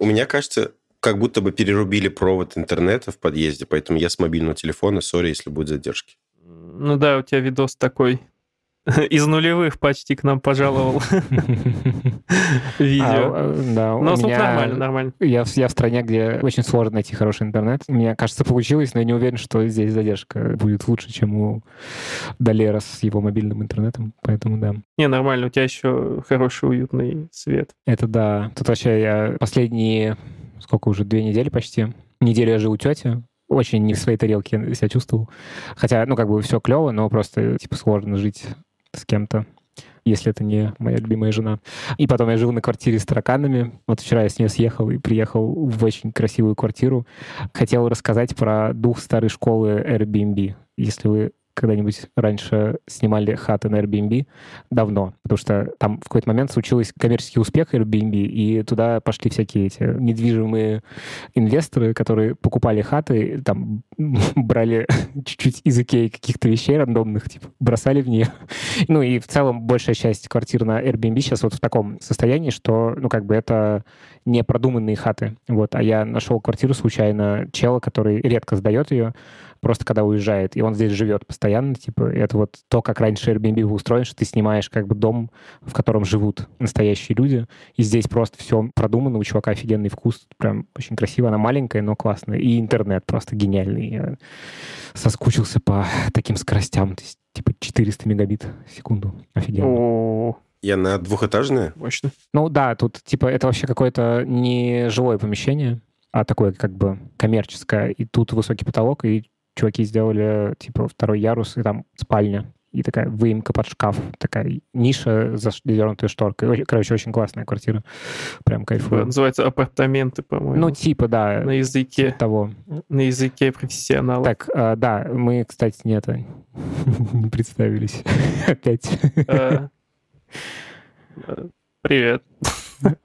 У меня кажется, как будто бы перерубили провод интернета в подъезде, поэтому я с мобильного телефона, сори, если будет задержки. Ну да, у тебя видос такой из нулевых почти к нам пожаловал видео. А, да, Но меня- нормально, нормально. Я, в- стране, где очень сложно найти хороший интернет. Мне кажется, получилось, но я не уверен, что здесь задержка будет лучше, чем у Долера с его мобильным интернетом. Поэтому да. Не, нормально, у тебя еще хороший, уютный свет. Это да. Тут вообще я последние, сколько уже, две недели почти. Неделю я жил у тети. Очень не в своей тарелке себя чувствовал. Хотя, ну, как бы все клево, но просто, типа, сложно жить с кем-то, если это не моя любимая жена. И потом я жил на квартире с тараканами. Вот вчера я с нее съехал и приехал в очень красивую квартиру. Хотел рассказать про дух старой школы Airbnb. Если вы когда-нибудь раньше снимали хаты на Airbnb, давно, потому что там в какой-то момент случился коммерческий успех Airbnb, и туда пошли всякие эти недвижимые инвесторы, которые покупали хаты, там брали чуть-чуть из Икеи каких-то вещей рандомных, типа, бросали в нее. Ну и в целом большая часть квартир на Airbnb сейчас вот в таком состоянии, что, ну как бы это не продуманные хаты. Вот, а я нашел квартиру случайно чела, который редко сдает ее, просто когда уезжает, и он здесь живет постоянно, типа, и это вот то, как раньше Airbnb был устроен, что ты снимаешь как бы дом, в котором живут настоящие люди, и здесь просто все продумано, у чувака офигенный вкус, прям очень красиво, она маленькая, но классная, и интернет просто гениальный. Я соскучился по таким скоростям, то есть типа 400 мегабит в секунду, офигенно. О, Я на двухэтажное. мощно. Ну да, тут типа это вообще какое-то не жилое помещение, а такое как бы коммерческое. И тут высокий потолок, и чуваки сделали типа второй ярус, и там спальня. И такая выемка под шкаф, такая ниша, задернутая шторкой. Очень- Короче, очень классная квартира. Прям кайфую. Называется апартаменты, по-моему. Ну, типа, да, на языке, типа того. на языке профессионала. Так, а, да, мы, кстати, не это, не представились опять. Э, Привет.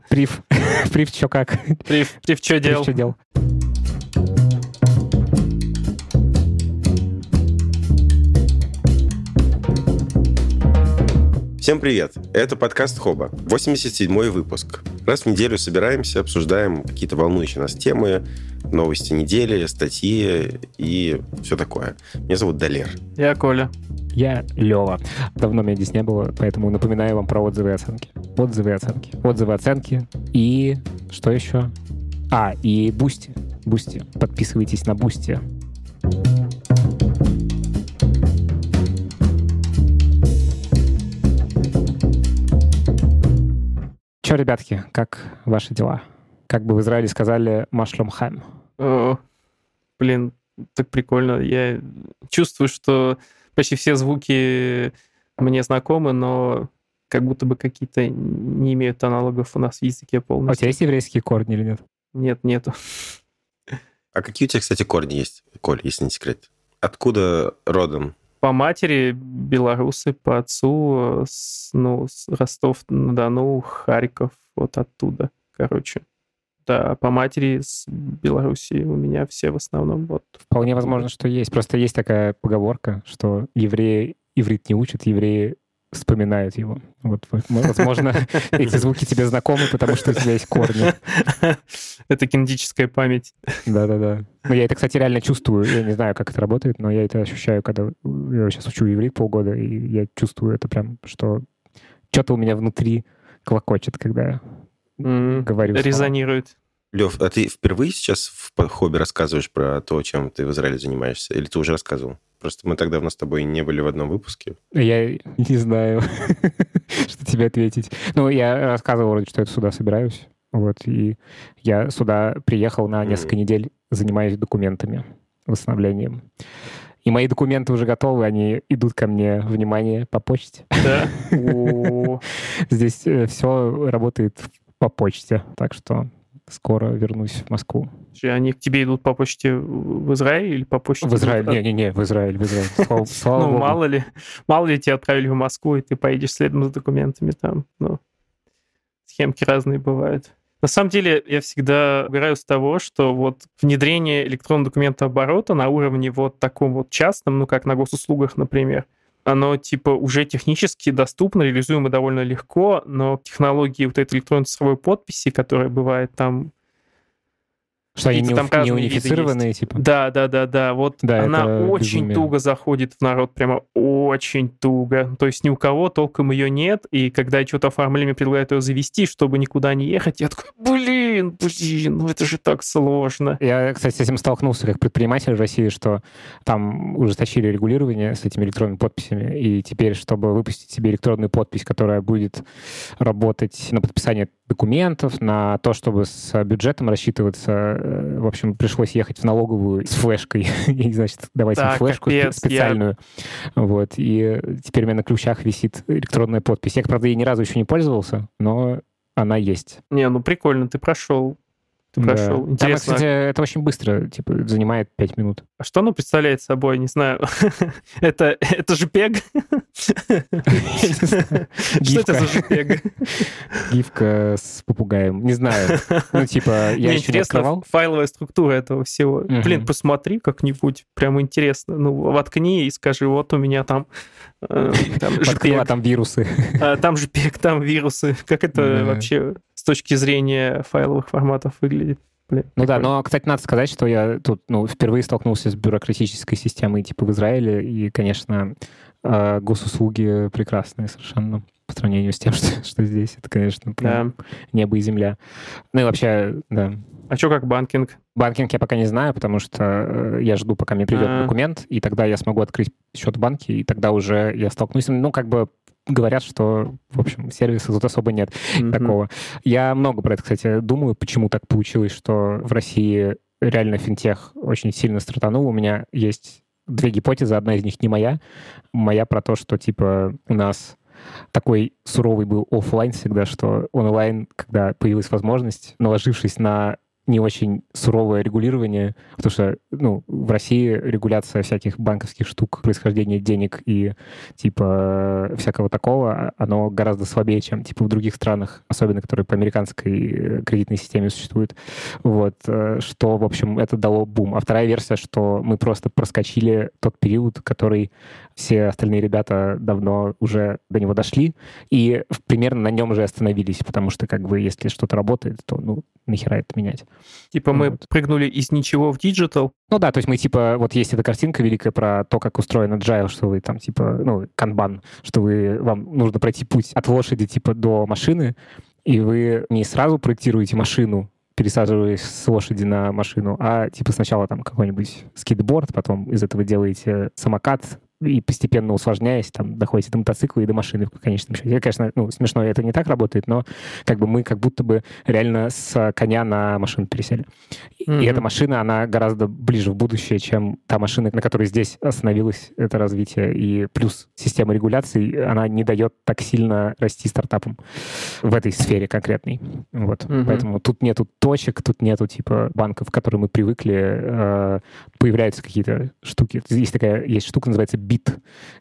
Прив, прив, чё как? Прив, Прив, Прив, делал? чё дел? Всем привет! Это подкаст Хоба, 87-й выпуск. Раз в неделю собираемся, обсуждаем какие-то волнующие нас темы, новости недели, статьи и все такое. Меня зовут Далер. Я Коля. Я Лева. Давно меня здесь не было, поэтому напоминаю вам про отзывы и оценки. Отзывы и оценки. Отзывы и оценки. И что еще? А, и Boosty. Boosty. Подписывайтесь на Boosty. Че, ребятки, как ваши дела? Как бы в Израиле сказали «машлом хайм». Блин, так прикольно. Я чувствую, что почти все звуки мне знакомы, но как будто бы какие-то не имеют аналогов у нас в языке А у полностью. тебя есть еврейские корни или нет? Нет, нету. А какие у тебя, кстати, корни есть, Коль, если не секрет? Откуда родом? По матери белорусы, по отцу э, ну, Ростов-на-Дону, Харьков, вот оттуда, короче. Да, по матери с Белоруссии у меня все в основном вот. Вполне возможно, что есть. Просто есть такая поговорка, что евреи иврит не учат, евреи вспоминают его. Вот, возможно, эти звуки тебе знакомы, потому что у тебя есть корни. Это кинетическая память. Да-да-да. Ну, я это, кстати, реально чувствую. Я не знаю, как это работает, но я это ощущаю, когда я сейчас учу иврит полгода, и я чувствую это прям, что что-то у меня внутри клокочет, когда я М, говорю. Резонирует. Лев, а ты впервые сейчас в хобби рассказываешь про то, чем ты в Израиле занимаешься? Или ты уже рассказывал? Просто мы так давно с тобой не были в одном выпуске. Я не знаю, что тебе ответить. Ну, я рассказывал вроде, что я сюда собираюсь. Вот, и я сюда приехал на несколько недель, занимаюсь документами, восстановлением. И мои документы уже готовы, они идут ко мне, внимание, по почте. Да. Здесь все работает по почте, так что скоро вернусь в Москву. Они к тебе идут по почте в Израиль или по почте? В Израиль, не-не-не, в Израиль, в Израиль. Ну, мало ли, мало ли тебя отправили в Москву, и ты поедешь следом за документами там. Ну, схемки разные бывают. На самом деле, я всегда убираю с того, что вот внедрение электронного документа оборота на уровне вот таком вот частном, ну, как на госуслугах, например, оно типа уже технически доступно, реализуемо довольно легко, но технологии вот этой электронной цифровой подписи, которая бывает там Что они не, там не унифицированные, типа? Да, да, да, да. Вот Да, она очень безумие. туго заходит в народ, прямо очень туго. То есть ни у кого толком ее нет, и когда я что-то оформление предлагают ее завести, чтобы никуда не ехать, я такой, блин, блин, ну это же так сложно. Я, кстати, с этим столкнулся как предприниматель в России, что там ужесточили регулирование с этими электронными подписями, и теперь, чтобы выпустить себе электронную подпись, которая будет работать на подписание документов, на то, чтобы с бюджетом рассчитываться, э, в общем, пришлось ехать в налоговую с флешкой, и, значит, давайте Так, флешку капец, я- специальную. Вот, и теперь у меня на ключах висит электронная подпись. Я, правда, ей ни разу еще не пользовался, но она есть. Не, ну прикольно, ты прошел. Ты Да. прошел. Там, Интересно, кстати, это очень быстро, типа, занимает 5 минут. а что оно представляет собой? Не знаю. это, это же пег? Что это за JPEG? Гифка с попугаем. Не знаю. Ну, типа, я еще не открывал. файловая структура этого всего. Блин, посмотри как-нибудь, прямо интересно. Ну, воткни и скажи, вот у меня там, там Открыла JPEG, там вирусы. а, там JPEG, там вирусы. Как это вообще с точки зрения файловых форматов выглядит? Блин, Ну да, но, кстати, надо сказать, что я тут, ну, впервые столкнулся с бюрократической системой, типа, в Израиле, и, конечно, э, госуслуги прекрасные совершенно по сравнению с тем, что, что здесь. Это, конечно, прям Да. небо и земля. Ну и вообще, да. А что как банкинг? Банкинг я пока не знаю, потому что э, я жду, пока мне придет А. документ, и тогда я смогу открыть счет в банке, и тогда уже я столкнусь. Ну, как бы говорят, что, в общем, сервиса тут особо нет Мгм. такого. Я много про это, кстати, думаю, почему так получилось, что в России реально финтех очень сильно стартанул. У меня есть две гипотезы, одна из них не моя. Моя про то, что, типа, у нас такой суровый был оффлайн всегда, что онлайн, когда появилась возможность, наложившись на не очень суровое регулирование, потому что ну, в России регуляция всяких банковских штук, происхождения денег и типа всякого такого, оно гораздо слабее, чем типа в других странах, особенно которые по американской э, кредитной системе существуют. Вот, э, что, в общем, это дало бум. А вторая версия, что мы просто проскочили тот период, который все остальные ребята давно уже до него дошли, и примерно на нем же остановились, потому что, как бы, если что-то работает, то, ну, нахера это менять? Типа мы Вот. прыгнули из ничего в digital. Ну да, то есть мы типа, вот есть эта картинка великая про то, как устроен agile, что вы там типа, ну, канбан, что вы, вам нужно пройти путь от лошади типа до машины, и вы не сразу проектируете машину, пересаживаясь с лошади на машину, а типа сначала там какой-нибудь скейтборд, потом из этого делаете самокат, и постепенно усложняясь, там, доходите до мотоцикла и до машины в конечном счете. Конечно, ну, смешно, это не так работает, но как бы мы как будто бы реально с коня на машину пересели. И Мгм. эта машина, она гораздо ближе в будущее, чем та машина, на которой здесь остановилось это развитие. И плюс система регуляций, она не дает так сильно расти стартапам в этой сфере конкретной. Вот. Мгм. Поэтому тут нету точек, тут нету типа банков, к которым мы привыкли. э, появляются какие-то штуки. Есть такая есть штука, называется бит.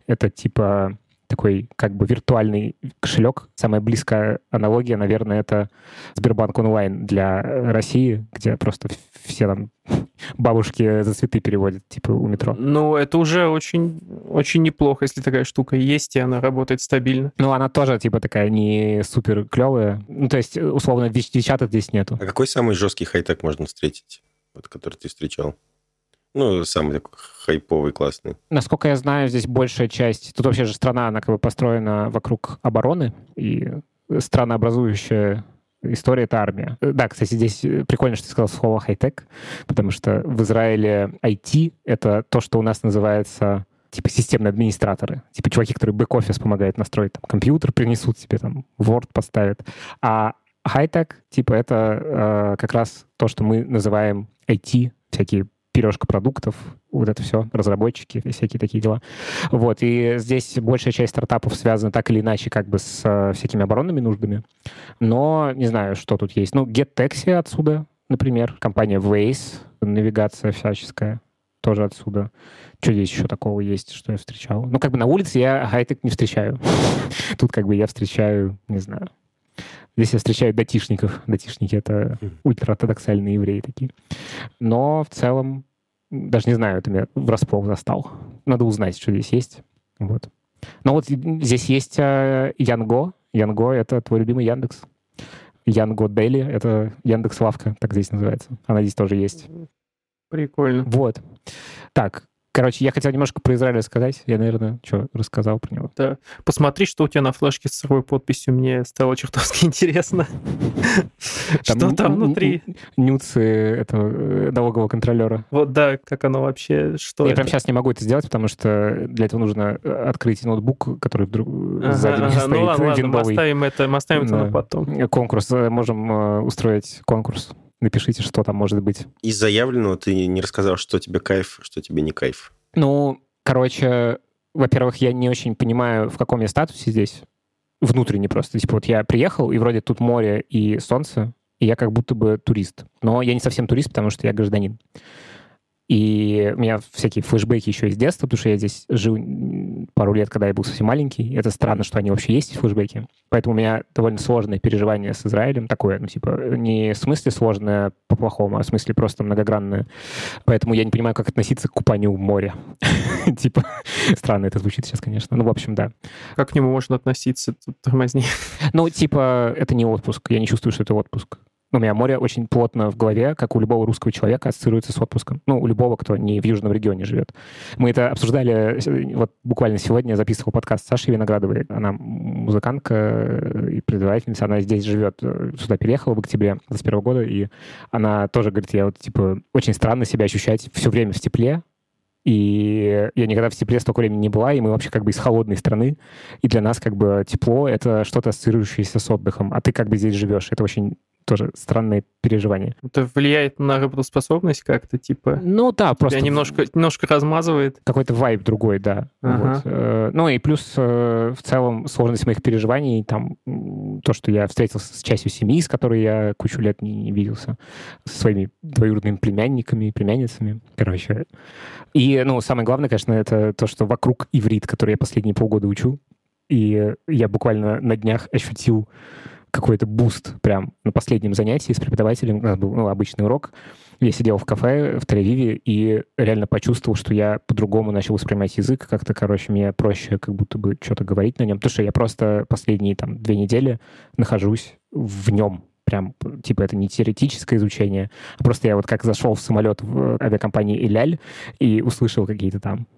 Это типа такой как бы виртуальный кошелек. Самая близкая аналогия, наверное, это Сбербанк онлайн для России, где просто все там бабушки за цветы переводят, типа у метро. Ну, это уже очень, очень неплохо, если такая штука есть, и она работает стабильно. Ну, она тоже, типа, такая не супер клевая. Ну, то есть, условно, вичата здесь нету. А какой самый жесткий хай-тек можно встретить, вот, который ты встречал? Ну, самый такой хайповый, классный. Насколько я знаю, здесь большая часть... Тут вообще же страна, она как бы построена вокруг обороны, и странообразующая история — это армия. Да, кстати, здесь э, прикольно, что ты сказал слово хай-тек, потому что в Израиле IT — это то, что у нас называется типа системные администраторы, типа чуваки, которые бэк-офис помогают настроить, там, компьютер принесут себе, там, Word поставят. А хай-тек, типа, это э, как раз то, что мы называем IT, всякие пирожка продуктов, вот это все, разработчики всякие такие дела. Вот, и здесь большая часть стартапов связана так или иначе как бы с э, всякими оборонными нуждами. Но не знаю, что тут есть. Ну, GetTaxi отсюда, например, компания Waze, навигация всяческая, тоже отсюда. Что здесь еще такого есть, что я встречал? Ну, как бы на улице я хай-тек не встречаю. Тут как бы я встречаю, не знаю, Здесь я встречаю датишников. Датишники — это ультраортодоксальные евреи такие. Но в целом, даже не знаю, это меня врасплох застал. Надо узнать, что здесь есть. Вот. Но вот здесь есть э, Янго. Янго — это твой любимый Яндекс. Янго Дели. Это Яндекс Лавка, так здесь называется. Она здесь тоже есть. Прикольно. Вот. Так, Короче, я хотел немножко про Израиль рассказать. Я, наверное, что, рассказал про него. Да. Посмотри, что у тебя на флешке с цифровой подписью. Мне стало чертовски интересно. Что там внутри? Нюцы этого э, налогового контролера. Вот да, как оно вообще, что Я прям сейчас не могу это сделать, потому что для этого нужно э, открыть ноутбук, который вдруг сзади меня стоит. Ну ладно, мы оставим это, на потом. Конкурс. Э, можем устроить конкурс. Напишите, что там может быть. Из заявленного ты не рассказал, что тебе кайф, что тебе не кайф. Ну, короче, во-первых, я не очень понимаю, в каком я статусе здесь. Внутренне просто. Типа вот я приехал, и вроде тут море и солнце, и я как будто бы турист. Но я не совсем турист, потому что я гражданин. И у меня всякие флешбеки еще из детства, потому что я здесь жил пару лет, когда я был совсем маленький. Это странно, что они вообще есть, флешбеки. Поэтому у меня довольно сложное переживание с Израилем. Такое, ну, типа, не в смысле сложное по-плохому, а в смысле просто многогранное. Поэтому я не понимаю, как относиться к купанию в море. Типа, странно это звучит сейчас, конечно. Ну, в общем, да. Как к нему можно относиться? Тормозни. Ну, типа, это не отпуск. Я не чувствую, что это отпуск у меня море очень плотно в голове, как у любого русского человека, ассоциируется с отпуском. Ну, у любого, кто не в южном регионе живет. Мы это обсуждали, э, вот буквально сегодня я записывал подкаст с Сашей Виноградовой. Она музыкантка и преподавательница, она здесь живет, э, сюда переехала в октябре 2021 года, и она тоже говорит, я вот, типа, очень странно себя ощущать все время в тепле, и я никогда в тепле столько времени не была, и мы вообще как бы из холодной страны, и для нас как бы тепло — это что-то ассоциирующееся с отдыхом, а ты как бы здесь живешь. Это очень тоже странное переживание. Это влияет на работоспособность как-то, типа? Ну да, просто... Тебя немножко, немножко размазывает. Какой-то вайб другой, да. Ага. Вот. Э, ну и плюс э, в целом сложность моих переживаний, там, то, что я встретился с частью семьи, с которой я кучу лет не, не виделся, со своими двоюродными племянниками, племянницами, короче. И, ну, самое главное, конечно, это то, что вокруг иврит, который я последние полгода учу, и я буквально на днях ощутил какой-то boost прям на последнем занятии с преподавателем. У нас был ну, обычный урок. Я сидел в кафе в Тель-Авиве и реально почувствовал, что я по-другому начал воспринимать язык. Как-то, короче, мне проще как будто бы что-то говорить на нем. Потому что я просто последние там две недели нахожусь в нем. Прям, типа, это не теоретическое изучение, а просто я вот как зашел в самолет в авиакомпании «Иляль» и услышал какие-то там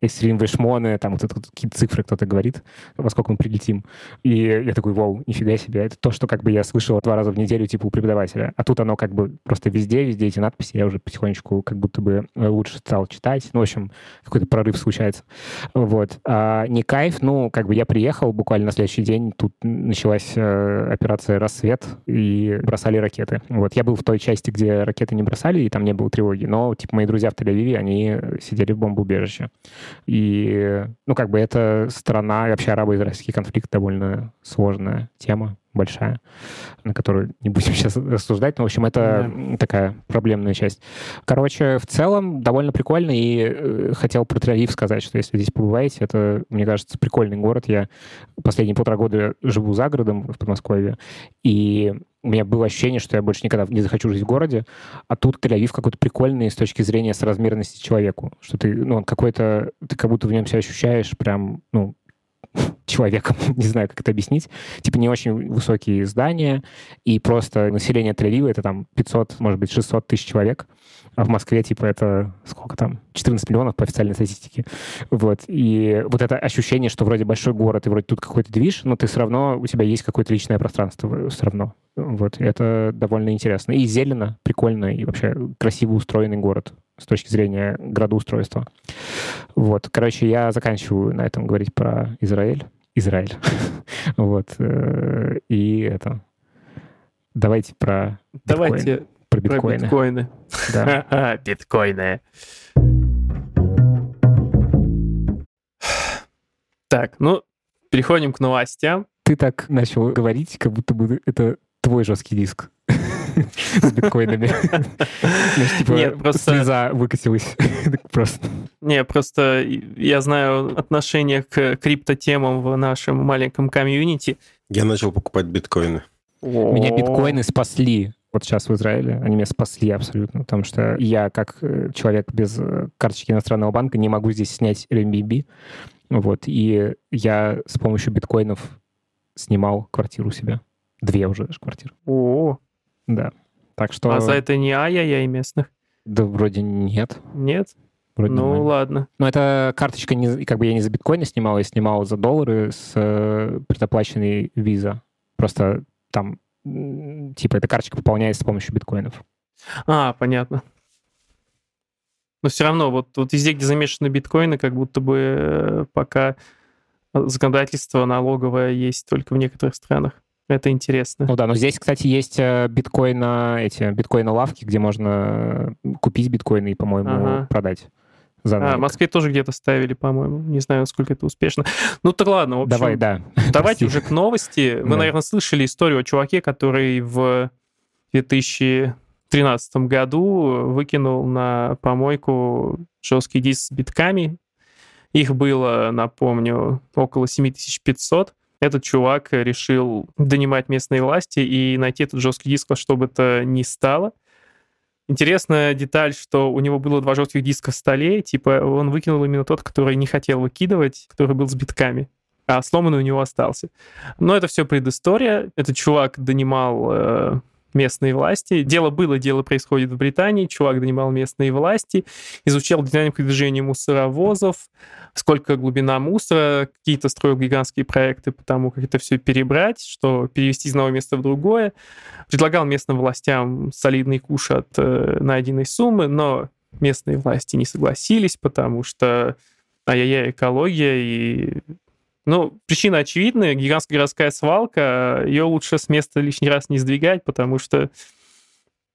Экстрим Вишмоны, там вот это, какие-то цифры кто-то говорит, во сколько мы прилетим. И я такой, вау, нифига себе. Это то, что как бы я слышал два раза в неделю, типа, у преподавателя. А тут оно как бы просто везде, везде эти надписи. Я уже потихонечку как будто бы э, лучше стал читать. Ну, в общем, какой-то прорыв случается. Вот. А не кайф, ну, как бы я приехал буквально на следующий день, тут началась э, операция «Рассвет», и бросали ракеты. Вот. Я был в той части, где ракеты не бросали, и там не было тревоги. Но, типа, мои друзья в Тель-Авиве, они сидели в бомбоубежище. И, ну, как бы это страна, и вообще арабо-израильский конфликт довольно сложная тема, большая, на которую не будем сейчас рассуждать. Но, в общем, это да. такая проблемная часть. Короче, в целом довольно прикольно. И э, хотел про тель сказать, что если здесь побываете, это, мне кажется, прикольный город. Я последние полтора года живу за городом в Подмосковье. И у меня было ощущение, что я больше никогда не захочу жить в городе, а тут Тель-Авив какой-то прикольный с точки зрения соразмерности человеку, что ты, ну, какой-то, ты как будто в нем себя ощущаешь прям, ну, человеком, не знаю, как это объяснить. Типа не очень высокие здания, и просто население Тель-Авива это там 500, может быть, 600 тысяч человек, а в Москве типа это сколько там? 14 миллионов по официальной статистике. Вот. И вот это ощущение, что вроде большой город, и вроде тут какой-то движ, но ты все равно, у тебя есть какое-то личное пространство все равно. Вот. И это довольно интересно. И зелено, прикольно, и вообще красиво устроенный город с точки зрения градоустройства. Вот. Короче, я заканчиваю на этом говорить про Израиль. Израиль. вот. Э, и это... Давайте про Давайте про биткоины. Про биткоины. Да. биткоины. Так, ну, переходим к новостям. Ты так начал говорить, как будто бы это твой жесткий диск с биткоинами. типа, Нет, просто... Слеза выкатилась. просто. Не, просто я знаю отношение к криптотемам в нашем маленьком комьюнити. Я начал покупать биткоины. Меня биткоины спасли вот сейчас в Израиле, они меня спасли абсолютно, потому что я, как э, человек без э, карточки иностранного банка, не могу здесь снять RMB. Вот, и я с помощью биткоинов снимал квартиру себе. Две уже даже квартиры. О, Да. Так что... а за это не ай-яй-яй местных? Да вроде нет. Нет? Вроде ну, нормально. ладно. Но эта карточка, не, как бы я не за биткоины снимал, я снимал за доллары с э, предоплаченной виза. Просто там, типа, эта карточка пополняется с помощью биткоинов. А, понятно. Но все равно, вот, вот везде, где замешаны биткоины, как будто бы э, пока законодательство налоговое есть только в некоторых странах. Это интересно. Ну да, но здесь, кстати, есть э, биткоина, эти биткоина-лавки, где можно э, купить биткоины и, по-моему, Ага. продать. За А, в. Москве тоже где-то ставили, по-моему. Не знаю, насколько это успешно. Ну так ладно, в общем, Давай, да. давайте уже к новости. Вы, Да. наверное, слышали историю о чуваке, который в 2013 году выкинул на помойку жесткий диск с битками. Их было, напомню, около 7500. Этот чувак решил донимать местные власти и найти этот жесткий диск во что бы то ни стало. Интересная деталь, что у него было два жестких диска в столе, типа он выкинул именно тот, который не хотел выкидывать, который был с битками, а сломанный у него остался. Но это все предыстория. Этот чувак донимал э, местные власти. Дело было, дело происходит в Британии. Чувак донимал местные власти, изучал динамику движения мусоровозов, сколько глубина мусора, какие-то строил гигантские проекты по тому, как это все перебрать, что перевести из одного места в другое. Предлагал местным властям солидный куш от э, найденной суммы, но местные власти не согласились, потому что ай-яй-яй, экология и... Ну, причина очевидная. Гигантская городская свалка, ее лучше с места лишний раз не сдвигать, потому что,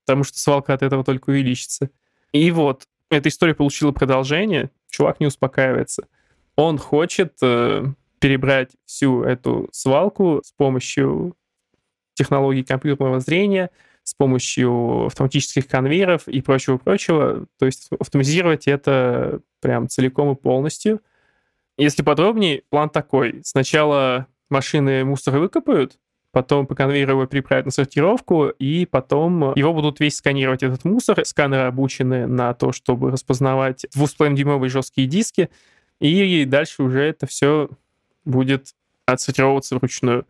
потому что свалка от этого только увеличится. И вот, эта история получила продолжение. Чувак не успокаивается. Он хочет э, перебрать всю эту свалку с помощью технологий компьютерного зрения, с помощью автоматических конвейеров и прочего-прочего. То есть автоматизировать это прям целиком и полностью. Если подробнее, план такой. Сначала машины мусор выкопают, потом по конвейеру его переправят на сортировку, и потом его будут весь сканировать, этот мусор. Сканеры обучены на то, чтобы распознавать 2,5-дюймовые жесткие диски, и дальше уже это все будет отсортировываться вручную.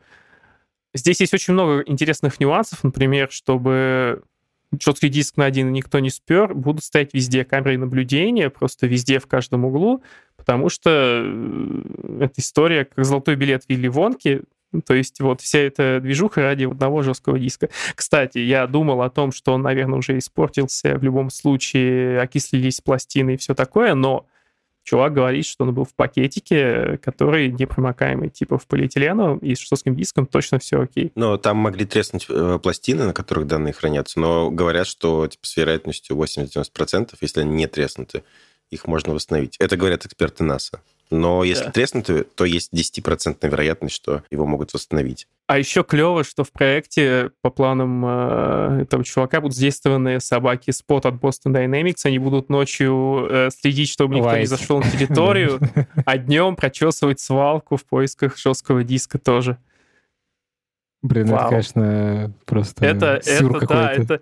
Здесь есть очень много интересных нюансов. Например, чтобы жесткий диск на один никто не спер, будут стоять везде камеры наблюдения, просто везде, в каждом углу, потому что э, эта история как золотой билет Вилли Вонки, то есть вот вся эта движуха ради одного жесткого диска. Кстати, я думал о том, что он, наверное, уже испортился, в любом случае окислились пластины и все такое, но чувак говорит, что он был в пакетике, который непромокаемый, типа в полиэтиленовом, и с жестким диском точно все окей. Но там могли треснуть э, пластины, на которых данные хранятся, но говорят, что типа, с вероятностью 80-90%, если они не треснуты, их можно восстановить. Это говорят эксперты НАСА. Но если Да. треснуты, то есть 10% вероятность, что его могут восстановить. А еще клево, что в проекте по планам э, этого чувака будут задействованы собаки Spot от Boston Dynamics. Они будут ночью э, следить, чтобы никто не Лаять. зашел на территорию, а днем прочесывать свалку в поисках жесткого диска тоже. Блин, это, конечно, просто Это, сюр это, да, это,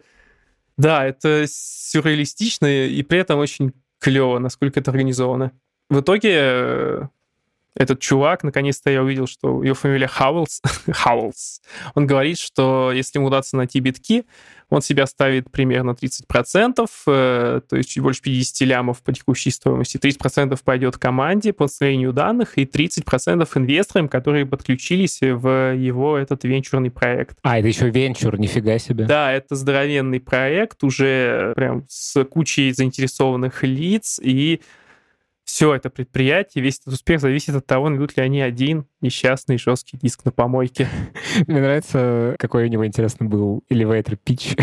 да, это сюрреалистично и при этом очень клево, насколько это организовано. В итоге э, этот чувак, наконец-то я увидел, что его фамилия Хауэлс, Хауэлс, он говорит, что если ему удастся найти битки, он себя ставит примерно 30%, э, то есть чуть больше 50 лямов по текущей стоимости. 30% пойдет команде по слоению данных и 30% инвесторам, которые подключились в его этот венчурный проект. А, это еще венчур, нифига себе. Да, это здоровенный проект, уже прям с кучей заинтересованных лиц, и все это предприятие, весь этот успех зависит от того, найдут ли они один несчастный жесткий диск на помойке. Мне нравится, какой у него, интересно, был elevator pitch,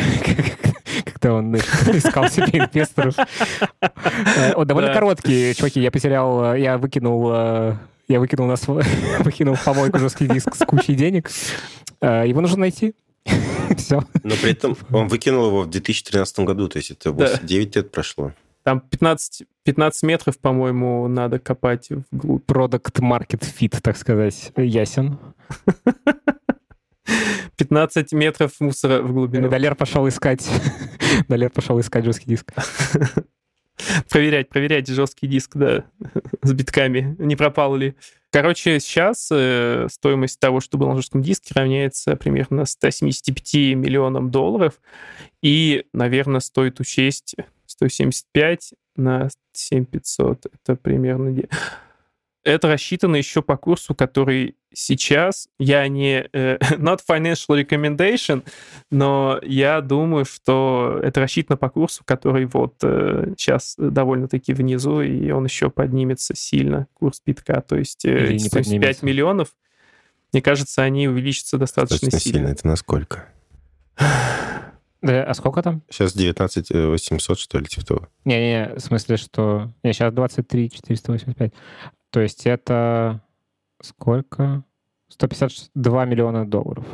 когда он искал себе инвесторов. Э, Он довольно короткий, чуваки. Я потерял, э, я выкинул, э, я выкинул на св- выкинул в помойку жесткий диск с кучей денег. Его нужно найти. Все. Но при этом он выкинул его в 2013 году, то есть это Да. 8 9 лет прошло. Там 15, 15 метров, по-моему, надо копать вглубь. Продукт market fit, так сказать, ясен. 15 метров мусора в глубину. Далер пошел искать. Далер пошел искать жесткий диск. Проверять, проверять жесткий диск, да, с битками, не пропал ли. Короче, сейчас э, стоимость того, что было на жестком диске, равняется примерно 175 миллионам долларов. И, наверное, стоит учесть 175 на 7500. Это примерно это рассчитано еще по курсу, который сейчас, я не... Uh, not financial recommendation, но я думаю, что это рассчитано по курсу, который вот uh, сейчас довольно-таки внизу, и он еще поднимется сильно, курс битка. То есть 75 миллионов, мне кажется, они увеличатся достаточно, достаточно сильно. сильно. Это насколько? Да, а сколько там? Сейчас 19 800, что ли, типа того. Не-не, в смысле, что... Не, сейчас 23 485. То есть это сколько? 152 миллиона долларов.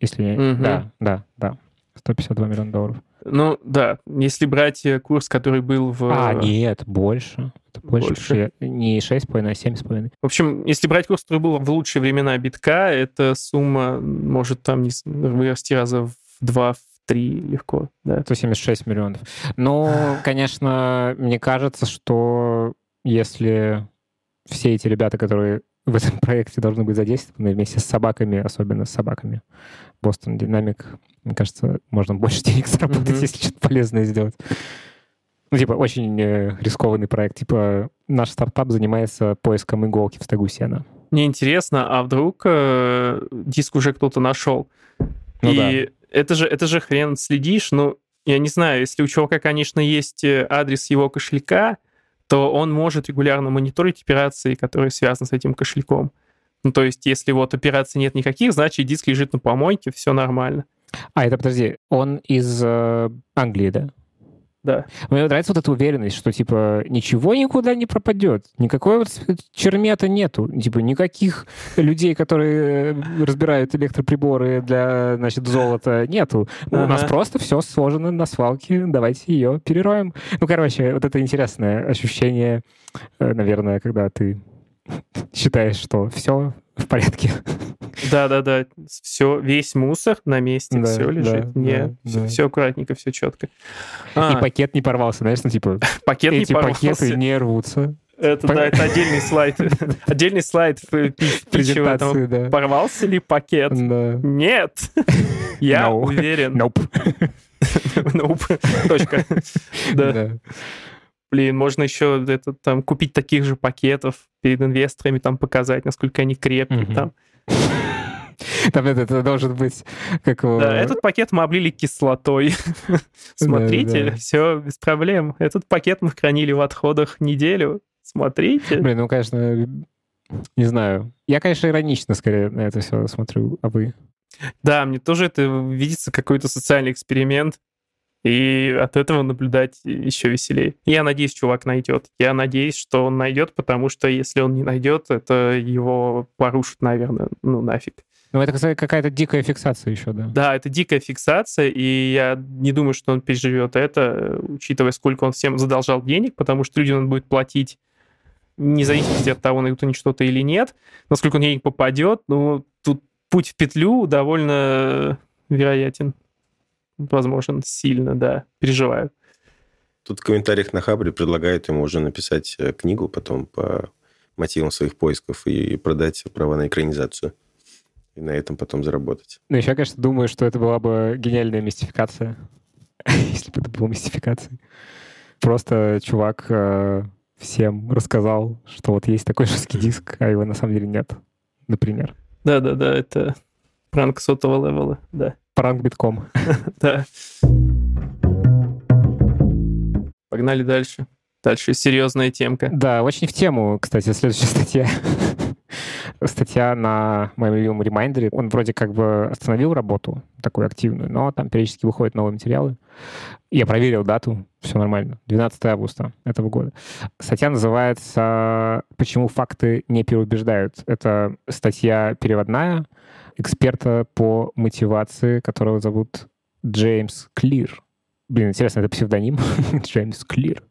Если угу. Да, да, да. 152 миллиона долларов. Ну, да, если брать э, курс, который был в... А, нет, больше. Это больше. больше. Не 6,5, а 7,5. В общем, если брать курс, который был в лучшие времена битка, эта сумма может там не вырасти раза в два, в три легко. Да. 176 миллионов. Ну, конечно, мне кажется, что если все эти ребята, которые в этом проекте должны быть задействованы вместе с собаками, особенно с собаками. Бостон Динамик, мне кажется, можно больше денег заработать, mm-hmm. если что-то полезное сделать. Ну, типа, очень э, рискованный проект. Типа, наш стартап занимается поиском иголки в стогу сена. Мне интересно, а вдруг э, диск уже кто-то нашел? Ну, И да. это, же, это же хрен следишь. Ну, я не знаю, если у чувака, конечно, есть э, адрес его кошелька, то он может регулярно мониторить операции, которые связаны с этим кошельком. Ну, то есть, если вот операций нет никаких, значит, диск лежит на помойке, все нормально. А, это, подожди, он из э, Англии, да? Да. Мне нравится вот эта уверенность, что, типа, ничего никуда не пропадет. Никакой вот чермета нету. Типа, никаких людей, которые э, разбирают электроприборы для, значит, золота, нету. Ага. У нас просто все сложено на свалке. Давайте ее перероем. Ну, короче, вот это интересное ощущение, э, наверное, когда ты считаешь, что все в порядке. Да-да-да, все, весь мусор на месте, да, все лежит. Да, не, да, все, да. все аккуратненько, все четко. А. И пакет не порвался, знаешь, ну типа пакет эти не порвался. пакеты не рвутся. Это, да, это отдельный слайд. Отдельный слайд презентации, да. Порвался ли пакет? Да. Нет. Я no. уверен. Nope. nope. Точка. Да. да. Блин, можно еще это, там, купить таких же пакетов перед инвесторами, там показать, насколько они крепкие. Угу. Там. Там это, это должен быть как Да, этот пакет мы облили кислотой. Смотрите, да, да. все без проблем. Этот пакет мы хранили в отходах неделю. Смотрите. Блин, ну, конечно, не знаю. Я, конечно, иронично скорее на это все смотрю, а вы? Да, мне тоже это видится какой-то социальный эксперимент. И от этого наблюдать еще веселее. Я надеюсь, чувак найдет. Я надеюсь, что он найдет, потому что если он не найдет, это его порушит, наверное, ну нафиг. Ну, это какая-то дикая фиксация еще, да? Да, это дикая фиксация, и я не думаю, что он переживет это, учитывая, сколько он всем задолжал денег, потому что людям он будет платить вне зависимости от того, найдут они что-то или нет, насколько он денег попадет, ну, тут путь в петлю довольно вероятен возможен сильно, да, переживаю. Тут в комментариях на Хабре предлагают ему уже написать э, книгу потом по мотивам своих поисков и продать права на экранизацию. И на этом потом заработать. Ну, еще, конечно, думаю, что это была бы гениальная мистификация, если бы это была мистификация. Просто чувак э, всем рассказал, что вот есть такой жесткий диск, а его на самом деле нет, например. Да-да-да, это пранк сотого левела, да. Пранк битком. Да. Погнали дальше. Дальше серьезная темка. Да, очень в тему, кстати, следующая статья. Статья на моем любимом ремайндере. Он вроде как бы остановил работу такую активную, но там периодически выходят новые материалы. Я проверил дату, все нормально. 12 августа этого года. Статья называется «Почему факты не переубеждают». Это статья переводная, эксперта по мотивации, которого зовут Джеймс Клир. Блин, интересно, это псевдоним? Джеймс Клир.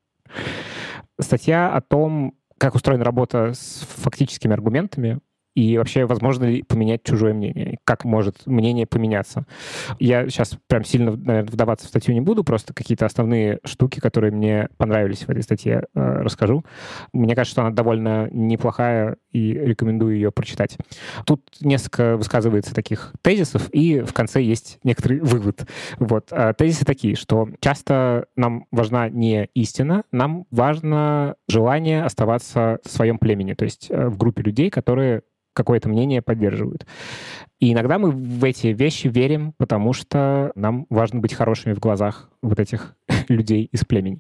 Статья о том, как устроена работа с фактическими аргументами и вообще возможно ли поменять чужое мнение, как может мнение поменяться. Я сейчас прям сильно, наверное, вдаваться в статью не буду, просто какие-то основные штуки, которые мне понравились в этой статье, э, расскажу. Мне кажется, что она довольно неплохая, и рекомендую ее прочитать. Тут несколько высказывается таких тезисов, и в конце есть некоторый вывод. Вот. А тезисы такие, что часто нам важна не истина, нам важно желание оставаться в своем племени, то есть э, в группе людей, которые какое-то мнение поддерживают. И иногда мы в эти вещи верим, потому что нам важно быть хорошими в глазах вот этих людей из племени.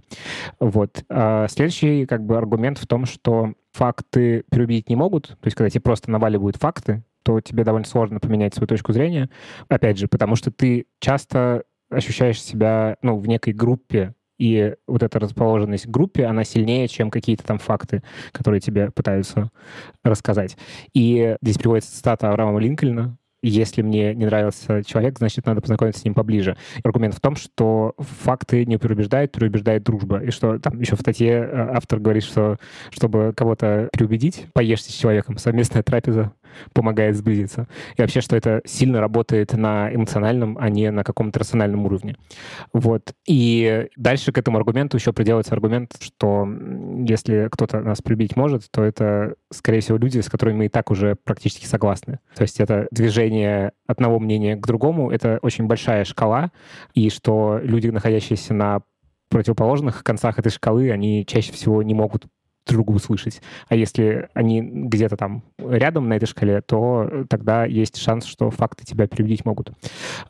Вот. А следующий как бы аргумент в том, что факты переубедить не могут. То есть когда тебе просто наваливают факты, то тебе довольно сложно поменять свою точку зрения. Опять же, потому что ты часто ощущаешь себя ну, в некой группе и вот эта расположенность в группе, она сильнее, чем какие-то там факты, которые тебе пытаются рассказать. И здесь приводится цитата Авраама Линкольна, если мне не нравился человек, значит, надо познакомиться с ним поближе. Аргумент в том, что факты не переубеждают, переубеждает дружба. И что там еще в статье э, автор говорит, что чтобы кого-то переубедить, поешьте с человеком, совместная трапеза помогает сблизиться. И вообще, что это сильно работает на эмоциональном, а не на каком-то рациональном уровне. Вот. И дальше к этому аргументу еще приделывается аргумент, что если кто-то нас прибить может, то это, скорее всего, люди, с которыми мы и так уже практически согласны. То есть это движение одного мнения к другому, это очень большая шкала, и что люди, находящиеся на противоположных концах этой шкалы, они чаще всего не могут другу услышать. А если они где-то там рядом на этой шкале, то тогда есть шанс, что факты тебя переубедить могут.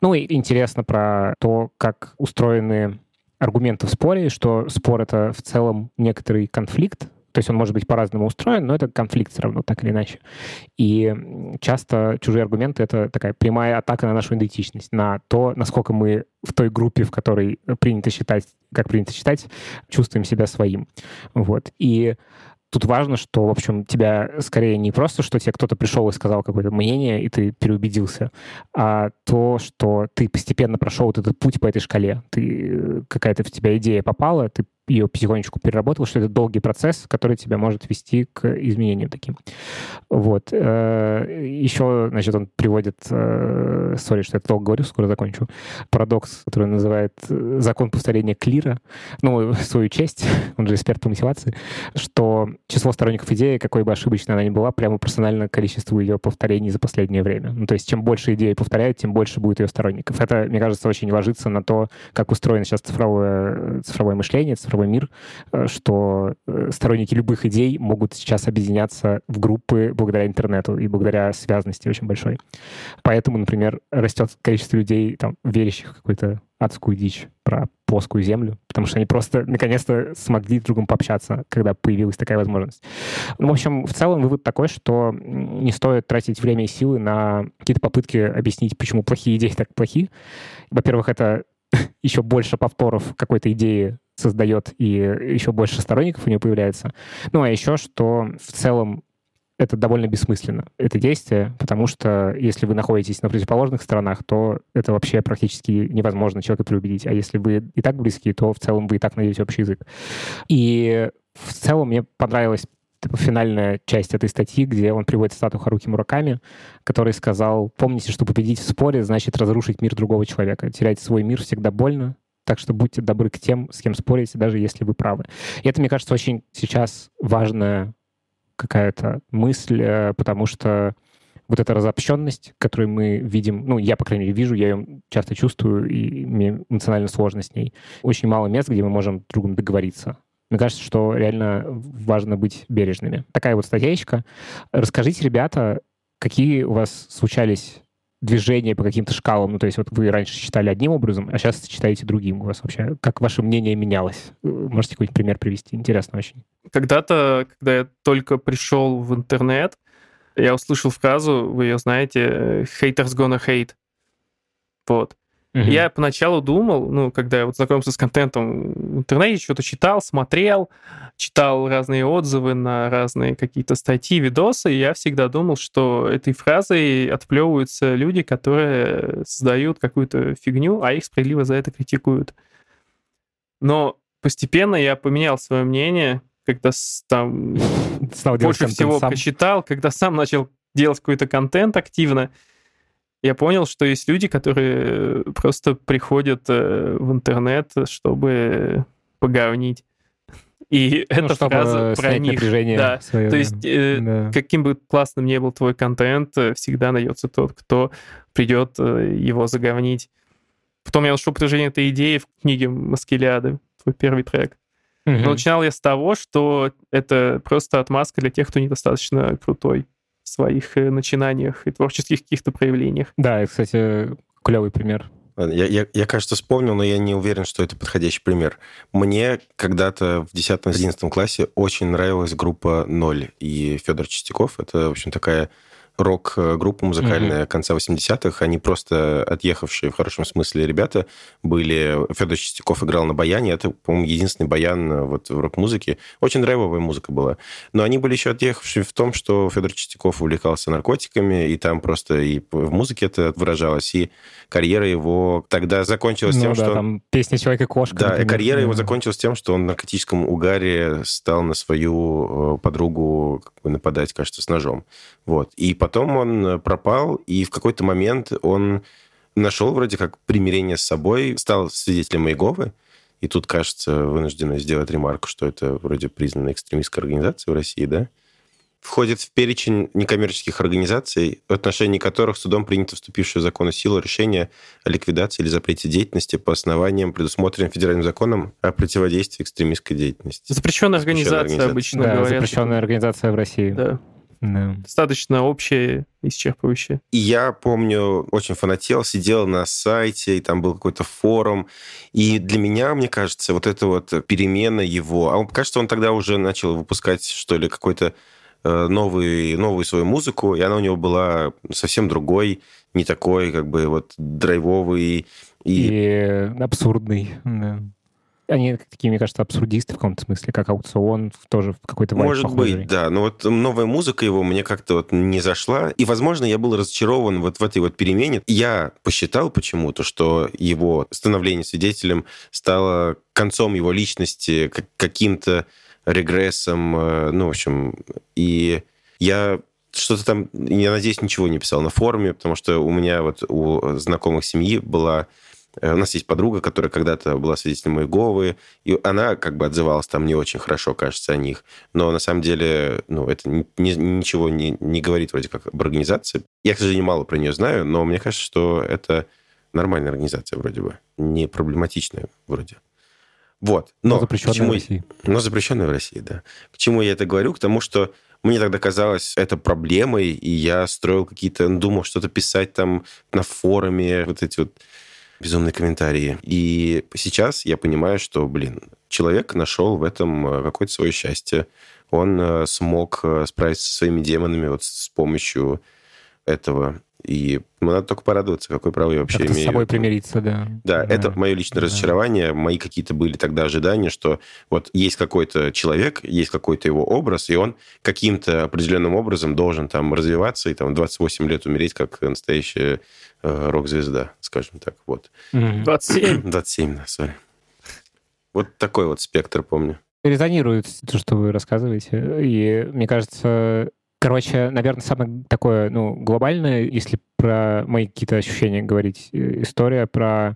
Ну и интересно про то, как устроены аргументы в споре, что спор — это в целом некоторый конфликт, то есть он может быть по-разному устроен, но это конфликт все равно, так или иначе. И часто чужие аргументы — это такая прямая атака на нашу идентичность, на то, насколько мы в той группе, в которой принято считать, как принято считать, чувствуем себя своим. Вот. И Тут важно, что, в общем, тебя скорее не просто, что тебе кто-то пришел и сказал какое-то мнение, и ты переубедился, а то, что ты постепенно прошел вот этот путь по этой шкале. Ты э, какая-то в тебя идея попала, ты ее потихонечку переработал, что это долгий процесс, который тебя может вести к изменениям таким. Вот. Э, Еще, значит, он приводит, э, сори, что я долго говорю, скоро закончу, парадокс, который называет э, закон повторения клира, ну, свою честь, он же эксперт по мотивации, что число сторонников идеи, какой бы ошибочной она ни была, прямо персонально количеству ее повторений за последнее время. Ну, то есть чем больше идеи повторяют, тем больше будет ее сторонников. Это, мне кажется, очень ложится на то, как устроено сейчас цифровое, цифровое мышление, цифровой мир, э, что э, сторонники любых идей могут сейчас объединяться в группы благодаря интернету и благодаря связанности очень большой. Поэтому, например, растет количество людей, там, верящих в какую-то адскую дичь про плоскую землю, потому что они просто наконец-то смогли друг другом пообщаться, когда появилась такая возможность. Ну, в общем, в целом вывод такой, что не стоит тратить время и силы на какие-то попытки объяснить, почему плохие идеи так плохи. Во-первых, это еще больше повторов какой-то идеи создает, и еще больше сторонников у нее появляется. Ну, а еще, что в целом это довольно бессмысленно, это действие, потому что если вы находитесь на противоположных сторонах, то это вообще практически невозможно человека переубедить. А если вы и так близки, то в целом вы и так найдете общий язык. И в целом мне понравилась типа, финальная часть этой статьи, где он приводит стату Харуки Мураками, который сказал, помните, что победить в споре значит разрушить мир другого человека. Терять свой мир всегда больно, так что будьте добры к тем, с кем спорите, даже если вы правы. И это, мне кажется, очень сейчас важная какая-то мысль, э, потому что вот эта разобщенность, которую мы видим, ну, я, по крайней мере, вижу, я ее часто чувствую, и мне эмоционально сложно с ней. Очень мало мест, где мы можем друг другом договориться. Мне кажется, что реально важно быть бережными. Такая вот статейка. Расскажите, ребята, какие у вас случались движение по каким-то шкалам? Ну, то есть вот вы раньше читали одним образом, а сейчас читаете другим. У вас вообще как ваше мнение менялось? Можете какой-нибудь пример привести? Интересно очень. Когда-то, когда я только пришел в интернет, я услышал фразу, вы ее знаете, «haters gonna hate». Вот. Mm-hmm. Я поначалу думал, ну, когда я вот знакомился с контентом в интернете, что-то читал, смотрел, читал разные отзывы на разные какие-то статьи, видосы, и я всегда думал, что этой фразой отплевываются люди, которые создают какую-то фигню, а их справедливо за это критикуют. Но постепенно я поменял свое мнение, когда там больше всего сам. прочитал, когда сам начал делать какой-то контент активно, я понял, что есть люди, которые просто приходят э, в интернет, чтобы поговнить. И ну, эта фраза про них. Да. Свое, То есть, э, да. каким бы классным ни был твой контент, э, всегда найдется тот, кто придет э, его заговнить. Потом я нашел продолжение этой идеи в книге Маскелиады, твой первый трек. Угу. Но начинал я с того, что это просто отмазка для тех, кто недостаточно крутой в своих э, начинаниях и творческих каких-то проявлениях. Да, и, кстати, клевый пример. Я, я, я, кажется, вспомнил, но я не уверен, что это подходящий пример. Мне когда-то в 10-11 классе очень нравилась группа «Ноль». И Федор Чистяков — это, в общем, такая рок-группа музыкальная mm-hmm. конца 80-х. Они просто отъехавшие, в хорошем смысле, ребята были. Федор Чистяков играл на баяне. Это, по-моему, единственный баян э, вот в рок-музыке. Очень драйвовая музыка была. Но они были еще отъехавшие в том, что Федор Чистяков увлекался наркотиками, и там просто и в музыке это выражалось, и карьера его тогда закончилась ну, тем, да, что... там песня «Человек и кошка». Да, например. карьера его закончилась тем, что он в наркотическом угаре стал на свою э, подругу нападать, кажется, с ножом. Вот. И потом он э, пропал, и в какой-то момент он нашел вроде как примирение с собой, стал свидетелем Иеговы, и тут, кажется, вынуждены сделать ремарку, что это вроде признанная экстремистская организация в России, да? Входит в перечень некоммерческих организаций, в отношении которых судом принято вступившее в закон силу решение о ликвидации или запрете деятельности по основаниям, предусмотренным федеральным законом о противодействии экстремистской деятельности. Запрещенная, Запрещенная организация, обычно да, говорят. Запрещенная организация в России. Да. Да. Достаточно общее, исчерпывающее. И я помню, очень фанател, сидел на сайте, и там был какой-то форум. И для меня, мне кажется, вот эта вот перемена его... А он, кажется, он тогда уже начал выпускать, что ли, какой-то э, новый, новую свою музыку, и она у него была совсем другой, не такой, как бы, вот, драйвовый. И, и абсурдный, да. Они такие, мне кажется, абсурдисты в каком-то смысле, как аукцион, тоже в какой-то Может похожий. быть, да. Но вот новая музыка его мне как-то вот не зашла. И, возможно, я был разочарован вот в этой вот перемене. Я посчитал почему-то, что его становление свидетелем стало концом его личности, каким-то регрессом, э, ну, в общем, и я что-то там, я надеюсь, ничего не писал на форуме, потому что у меня вот у знакомых семьи была у нас есть подруга, которая когда-то была свидетелем Иеговы, и она как бы отзывалась там не очень хорошо, кажется, о них. Но на самом деле, ну, это ни, ничего не, не говорит вроде как об организации. Я, к сожалению, мало про нее знаю, но мне кажется, что это нормальная организация вроде бы, не проблематичная вроде. Вот. Но, но запрещенная почему... в России. Но запрещенная в России, да. К чему я это говорю? К тому, что мне тогда казалось это проблемой, и я строил какие-то, думал что-то писать там на форуме, вот эти вот безумные комментарии. И сейчас я понимаю, что, блин, человек нашел в этом э, какое-то свое счастье. Он э, смог э, справиться со своими демонами вот с помощью этого. И надо только порадоваться, какое право я вообще Как-то имею. с собой примириться, да. Да, да. это мое личное да. разочарование. Мои какие-то были тогда ожидания, что вот есть какой-то человек, есть какой-то его образ, и он каким-то определенным образом должен там развиваться и там 28 лет умереть как настоящая рок-звезда, скажем так. Вот. 27? 27, да, сори. Вот такой вот спектр, помню. Резонирует то, что вы рассказываете. И мне кажется, Короче, наверное, самое такое, ну, глобальное, если про мои какие-то ощущения говорить, э, история про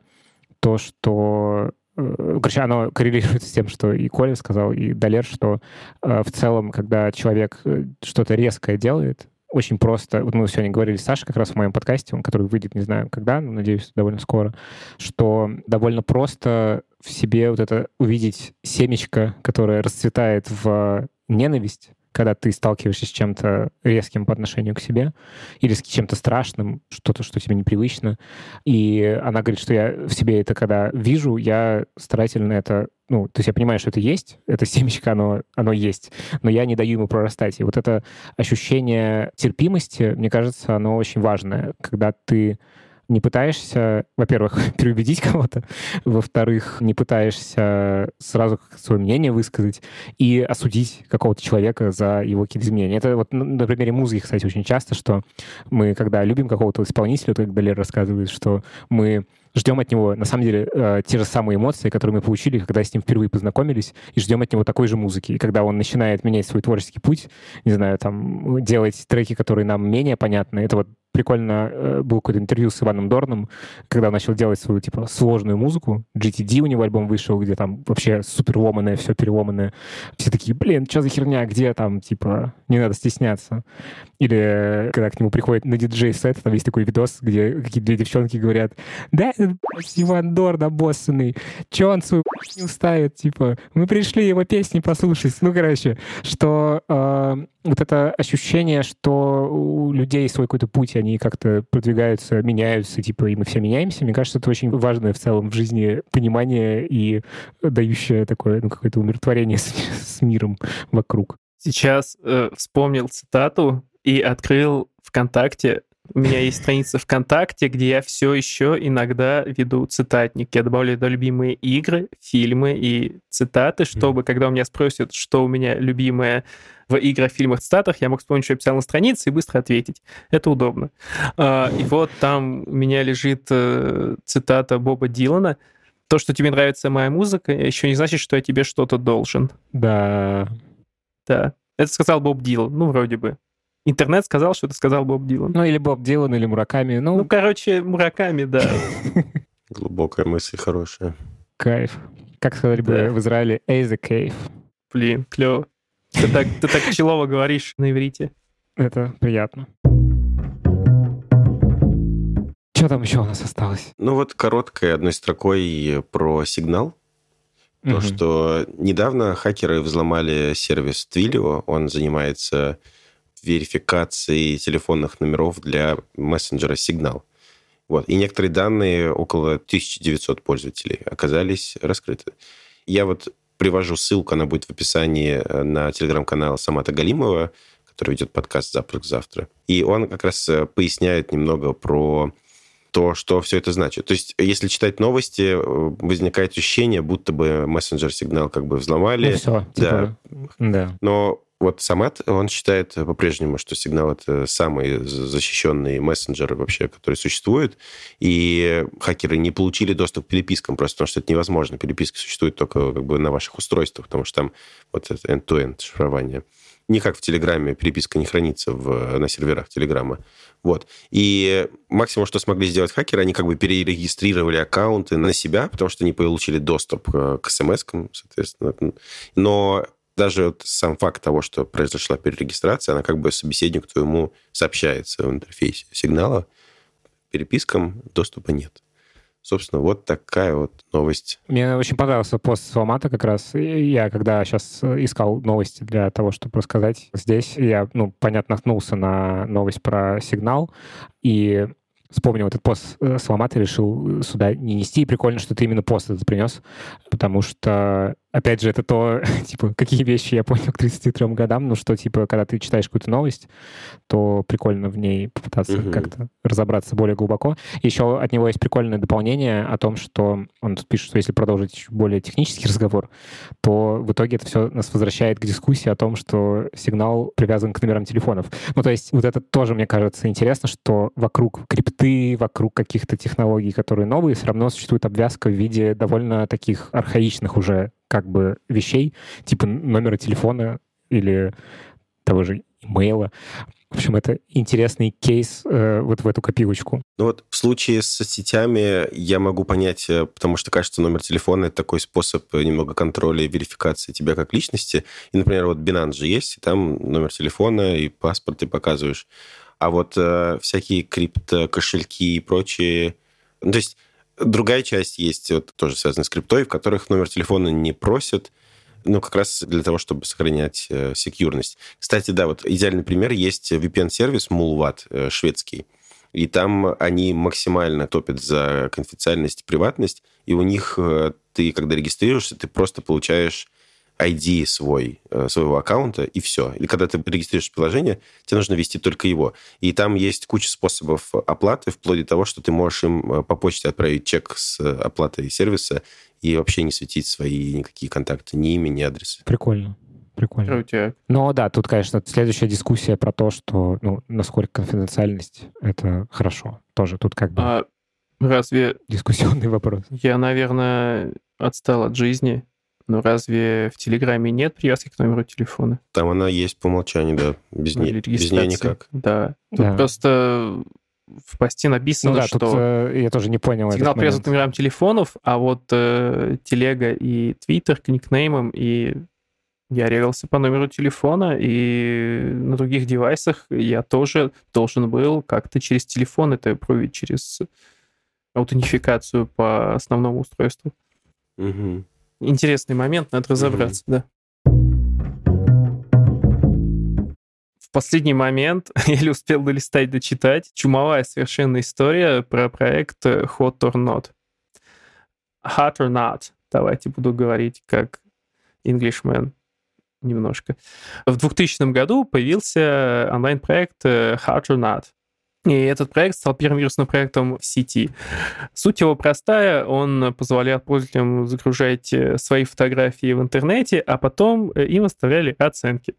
то, что э, Короче, оно коррелирует с тем, что и Коля сказал, и Далер, что э, в целом, когда человек э, что-то резкое делает, очень просто, вот мы сегодня говорили с Сашей как раз в моем подкасте, он, который выйдет, не знаю когда, но, надеюсь, довольно скоро, что довольно просто в себе вот это увидеть семечко, которое расцветает в ненависть, когда ты сталкиваешься с чем-то резким по отношению к себе или с чем-то страшным, что-то, что тебе непривычно. И она говорит, что я в себе это когда вижу, я старательно это ну, то есть я понимаю, что это есть, это семечко, оно, оно есть, но я не даю ему прорастать. И вот это ощущение терпимости, мне кажется, оно очень важное, когда ты не пытаешься, во-первых, переубедить кого-то, во-вторых, не пытаешься сразу свое мнение высказать и осудить какого-то человека за его какие-то изменения. Это вот на примере музыки, кстати, очень часто, что мы, когда любим какого-то исполнителя, то, как Далер рассказывает, что мы ждем от него, на самом деле, э, те же самые эмоции, которые мы получили, когда с ним впервые познакомились, и ждем от него такой же музыки. И когда он начинает менять свой творческий путь, не знаю, там, делать треки, которые нам менее понятны, это вот прикольно э, было какое-то интервью с Иваном Дорном, когда он начал делать свою, типа, сложную музыку. GTD у него альбом вышел, где там вообще супер ломаное, все переломанное. Все такие, блин, что за херня, где там, типа, не надо стесняться. Или э, когда к нему приходит на диджей-сет, там есть такой видос, где какие-то две девчонки говорят, да, Иван Дорн обоссанный, че он свою не ставит, типа, мы пришли его песни послушать. Ну, короче, что э, вот это ощущение, что у людей свой какой-то путь, они как-то продвигаются, меняются, типа, и мы все меняемся, мне кажется, это очень важное в целом в жизни понимание и дающее такое, ну, какое-то умиротворение с, с миром вокруг. Сейчас э, вспомнил цитату и открыл ВКонтакте у меня есть страница ВКонтакте, где я все еще иногда веду цитатник. Я добавляю туда любимые игры, фильмы и цитаты, чтобы, когда у меня спросят, что у меня любимое в играх, фильмах, цитатах, я мог вспомнить, что я писал на странице и быстро ответить. Это удобно. А, и вот там у меня лежит э, цитата Боба Дилана. То, что тебе нравится моя музыка, еще не значит, что я тебе что-то должен. Да. Да. Это сказал Боб Дилан, ну, вроде бы. Интернет сказал, что это сказал Боб Дилан. Ну, или Боб Дилан, или Мураками. Ну, ну короче, Мураками, да. Глубокая мысль, хорошая. Кайф. Как сказали бы в Израиле, «Эй, the cave». Блин, клево. Ты так, ты так челово говоришь на иврите. Это приятно. Что там еще у нас осталось? Ну вот короткой одной строкой про сигнал. То, угу. что недавно хакеры взломали сервис Twilio. Он занимается верификации телефонных номеров для мессенджера Signal. Вот. И некоторые данные, около 1900 пользователей, оказались раскрыты. Я вот привожу ссылку, она будет в описании э, на телеграм-канал Самата Галимова, который ведет подкаст «Запуск завтра». И он как раз э, поясняет немного про то, что все это значит. То есть, если читать новости, э, возникает ощущение, будто бы мессенджер-сигнал как бы взломали. Ну, все, типа, да. да. Но вот Самат, он считает по-прежнему, что сигнал это самый защищенный мессенджер вообще, который существует, и хакеры не получили доступ к перепискам, просто потому что это невозможно. Переписки существуют только как бы на ваших устройствах, потому что там вот это end-to-end шифрование. Не как в Телеграме, переписка не хранится в, на серверах Телеграма. Вот. И максимум, что смогли сделать хакеры, они как бы перерегистрировали аккаунты на себя, потому что они получили доступ к смс соответственно. Но даже вот сам факт того, что произошла перерегистрация, она как бы собеседник твоему сообщается в интерфейсе сигнала. Перепискам доступа нет. Собственно, вот такая вот новость. Мне очень понравился пост Салмата как раз. Я когда сейчас искал новости для того, чтобы рассказать здесь, я, ну, понятно, наткнулся на новость про сигнал, и вспомнил этот пост Салмата, решил сюда не нести. И прикольно, что ты именно пост этот принес, потому что опять же, это то, типа, какие вещи я понял к 33 годам, ну, что, типа, когда ты читаешь какую-то новость, то прикольно в ней попытаться угу. как-то разобраться более глубоко. Еще от него есть прикольное дополнение о том, что он тут пишет, что если продолжить более технический разговор, то в итоге это все нас возвращает к дискуссии о том, что сигнал привязан к номерам телефонов. Ну, то есть вот это тоже, мне кажется, интересно, что вокруг крипты, вокруг каких-то технологий, которые новые, все равно существует обвязка в виде довольно таких архаичных уже как бы вещей, типа номера телефона или того же имейла. В общем, это интересный кейс э, вот в эту копилочку. Ну вот в случае с соцсетями я могу понять, э, потому что, кажется, номер телефона — это такой способ немного контроля и верификации тебя как личности. И, например, вот Binance же есть, и там номер телефона и паспорт ты показываешь. А вот э, всякие криптокошельки и прочие... Ну, то есть Другая часть есть, вот, тоже связанная с криптой, в которых номер телефона не просят, ну, как раз для того, чтобы сохранять э, секьюрность. Кстати, да, вот идеальный пример есть VPN-сервис Mulvat э, шведский. И там они максимально топят за конфиденциальность и приватность. И у них э, ты, когда регистрируешься, ты просто получаешь ID свой, э, своего аккаунта, и все. Или когда ты регистрируешь приложение, тебе нужно ввести только его. И там есть куча способов оплаты, вплоть до того, что ты можешь им э, по почте отправить чек с оплатой сервиса и вообще не светить свои никакие контакты, ни имя, ни адрес. Прикольно. Прикольно. Крутяк. Но да, тут, конечно, следующая дискуссия про то, что, ну, насколько конфиденциальность — это хорошо. Тоже тут как бы... А Разве... Дискуссионный вопрос. Я, наверное, отстал от жизни. Но разве в Телеграме нет привязки к номеру телефона? Там она есть по умолчанию, да. Без, Ну, не, без нее никак. Да. Тут Да. просто в посте написано, Ну да, что тут э, я тоже не понял сигнал привязан к номерам телефонов, а вот э, телега и твиттер к никнеймам, и я регался по номеру телефона, и на других девайсах я тоже должен был как-то через телефон это пробить через аутентификацию по основному устройству. Мгм. Интересный момент, надо разобраться, да. В последний момент, еле успел долистать, дочитать, чумовая совершенно история про проект э, Hot or Not. Hot or Not. Давайте буду говорить как Englishman немножко. В 2000 году появился онлайн-проект э, Hot or Not. И этот проект стал первым вирусным проектом в сети. Суть его простая, он позволял пользователям загружать э, свои фотографии в интернете, а потом э, им выставляли оценки.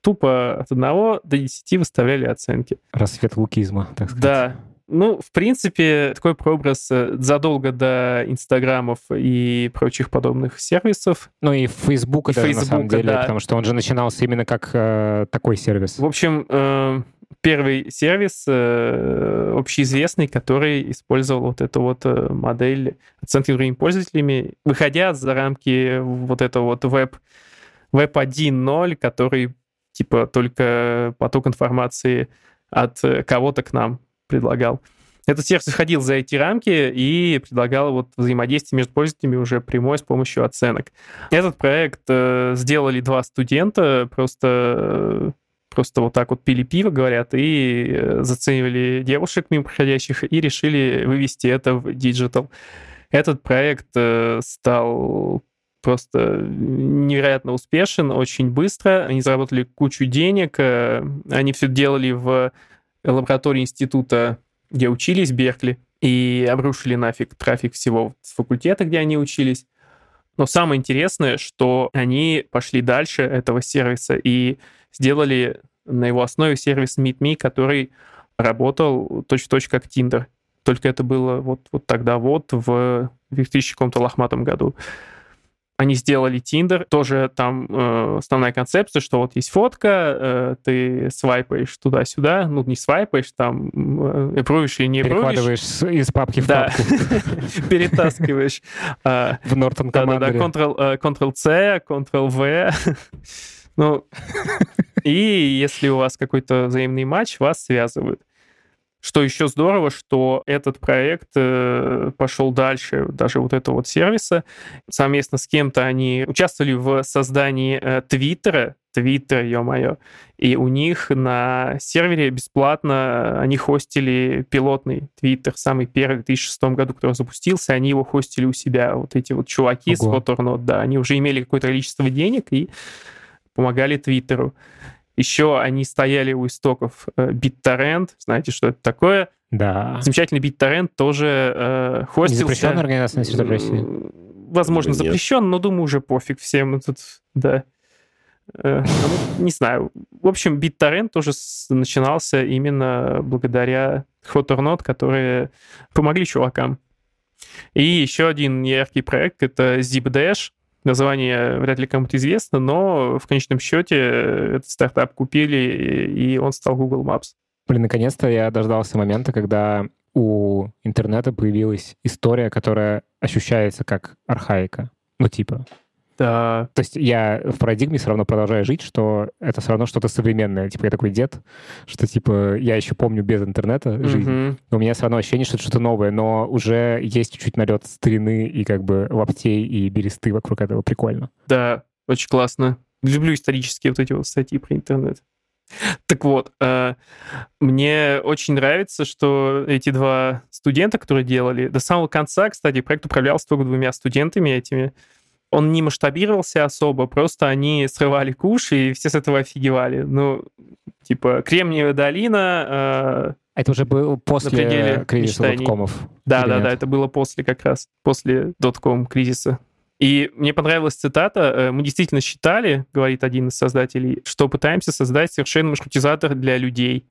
Тупо от 1 до 10 выставляли оценки. Рассвет лукизма, так сказать. Да. Ну, в принципе, такой прообраз э, задолго до Инстаграмов и прочих подобных сервисов. Ну и Фейсбука И даже на самом Фейсбука, деле, да. потому что он же начинался именно как э, такой сервис. В общем, э, первый сервис э, общеизвестный, который использовал вот эту вот э, модель оценки другими пользователями, выходя за рамки вот этого вот веб, веб 1.0, который типа только поток информации от э, кого-то к нам предлагал. Этот сервис выходил за эти рамки и предлагал вот взаимодействие между пользователями уже прямое с помощью оценок. Этот проект э, сделали два студента, просто просто вот так вот пили пиво, говорят, и э, заценивали девушек мимо проходящих и решили вывести это в digital. Этот проект э, стал просто невероятно успешен, очень быстро. Они заработали кучу денег, э, они все делали в лаборатории института, где учились, Беркли, и обрушили нафиг трафик всего с факультета, где они учились. Но самое интересное, что они пошли дальше этого сервиса и сделали на его основе сервис MeetMe, который работал точь-в-точь как Tinder. Только это было вот, вот тогда вот, в 2000 каком-то лохматом году. Они сделали Tinder, тоже там э, основная концепция, что вот есть фотка, э, ты свайпаешь туда-сюда, ну не свайпаешь, там э, провишь или не. Перекладываешь из папки в Да, папку перетаскиваешь. А, в Norton да-да-да, Commander. Ctrl, э, Ctrl-C, Ctrl-V. Ну, и если у вас какой-то взаимный матч, вас связывают. Что еще здорово, что этот проект э, пошел дальше, даже вот этого вот сервиса. Совместно с кем-то они участвовали в создании э, Твиттера, Твиттер, ё-моё, и у них на сервере бесплатно они хостили пилотный Твиттер, самый первый в 2006 году, который запустился, они его хостили у себя, вот эти вот чуваки с Ого. Photornode, да, они уже имели какое-то количество денег и помогали Твиттеру. Еще они стояли у истоков э, BitTorrent, знаете, что это такое? Да. Замечательный BitTorrent тоже э, хостился. Незапрещенная организация на территории России. Возможно, нет. запрещен, но думаю, уже пофиг всем. Тут, да. Э, ну, не знаю. В общем, BitTorrent тоже начинался именно благодаря Hotornode, которые помогли чувакам. И еще один яркий проект — это ZipDash. Название вряд ли кому-то известно, но в конечном счете этот стартап купили, и он стал Google Maps. Блин, наконец-то я дождался момента, когда у интернета появилась история, которая ощущается как архаика. Ну, типа. Да, То есть я в парадигме все равно продолжаю жить, что это все равно что-то современное. Типа я такой дед, что типа я еще помню без интернета жизнь. Но у меня все равно ощущение, что это что-то новое, но уже есть чуть-чуть налет старины и как бы лаптей и бересты вокруг этого. Прикольно. Да, очень классно. Люблю исторические вот эти вот статьи про интернет. Так вот, э, мне очень нравится, что эти два студента, которые делали, до самого конца, кстати, проект управлялся только двумя студентами этими. Он не масштабировался особо, просто они срывали куш, и все с этого офигевали. Ну, типа, Кремниевая долина, э, Это уже был после пределе кризиса мечтаний. доткомов. да, да, нет? да, это было после как раз, после дотком кризиса. И мне понравилась цитата. э, Мы действительно считали, говорит один из создателей, что пытаемся создать совершенно маршрутизатор для людей.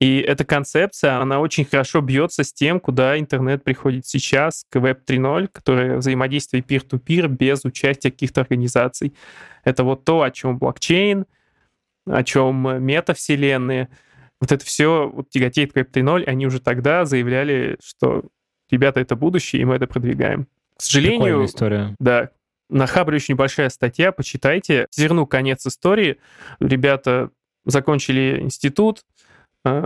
И эта концепция, она очень хорошо бьется с тем, куда интернет приходит сейчас, к Web 3.0, которое взаимодействие peer-to-peer без участия каких-то организаций. Это вот то, о чем блокчейн, о чем метавселенные. Вот это все вот, тяготеет к Web 3.0. Они уже тогда заявляли, что ребята, это будущее, и мы это продвигаем. К сожалению, история. да, на Хабре очень большая статья, почитайте. Зерну конец истории. Ребята закончили институт,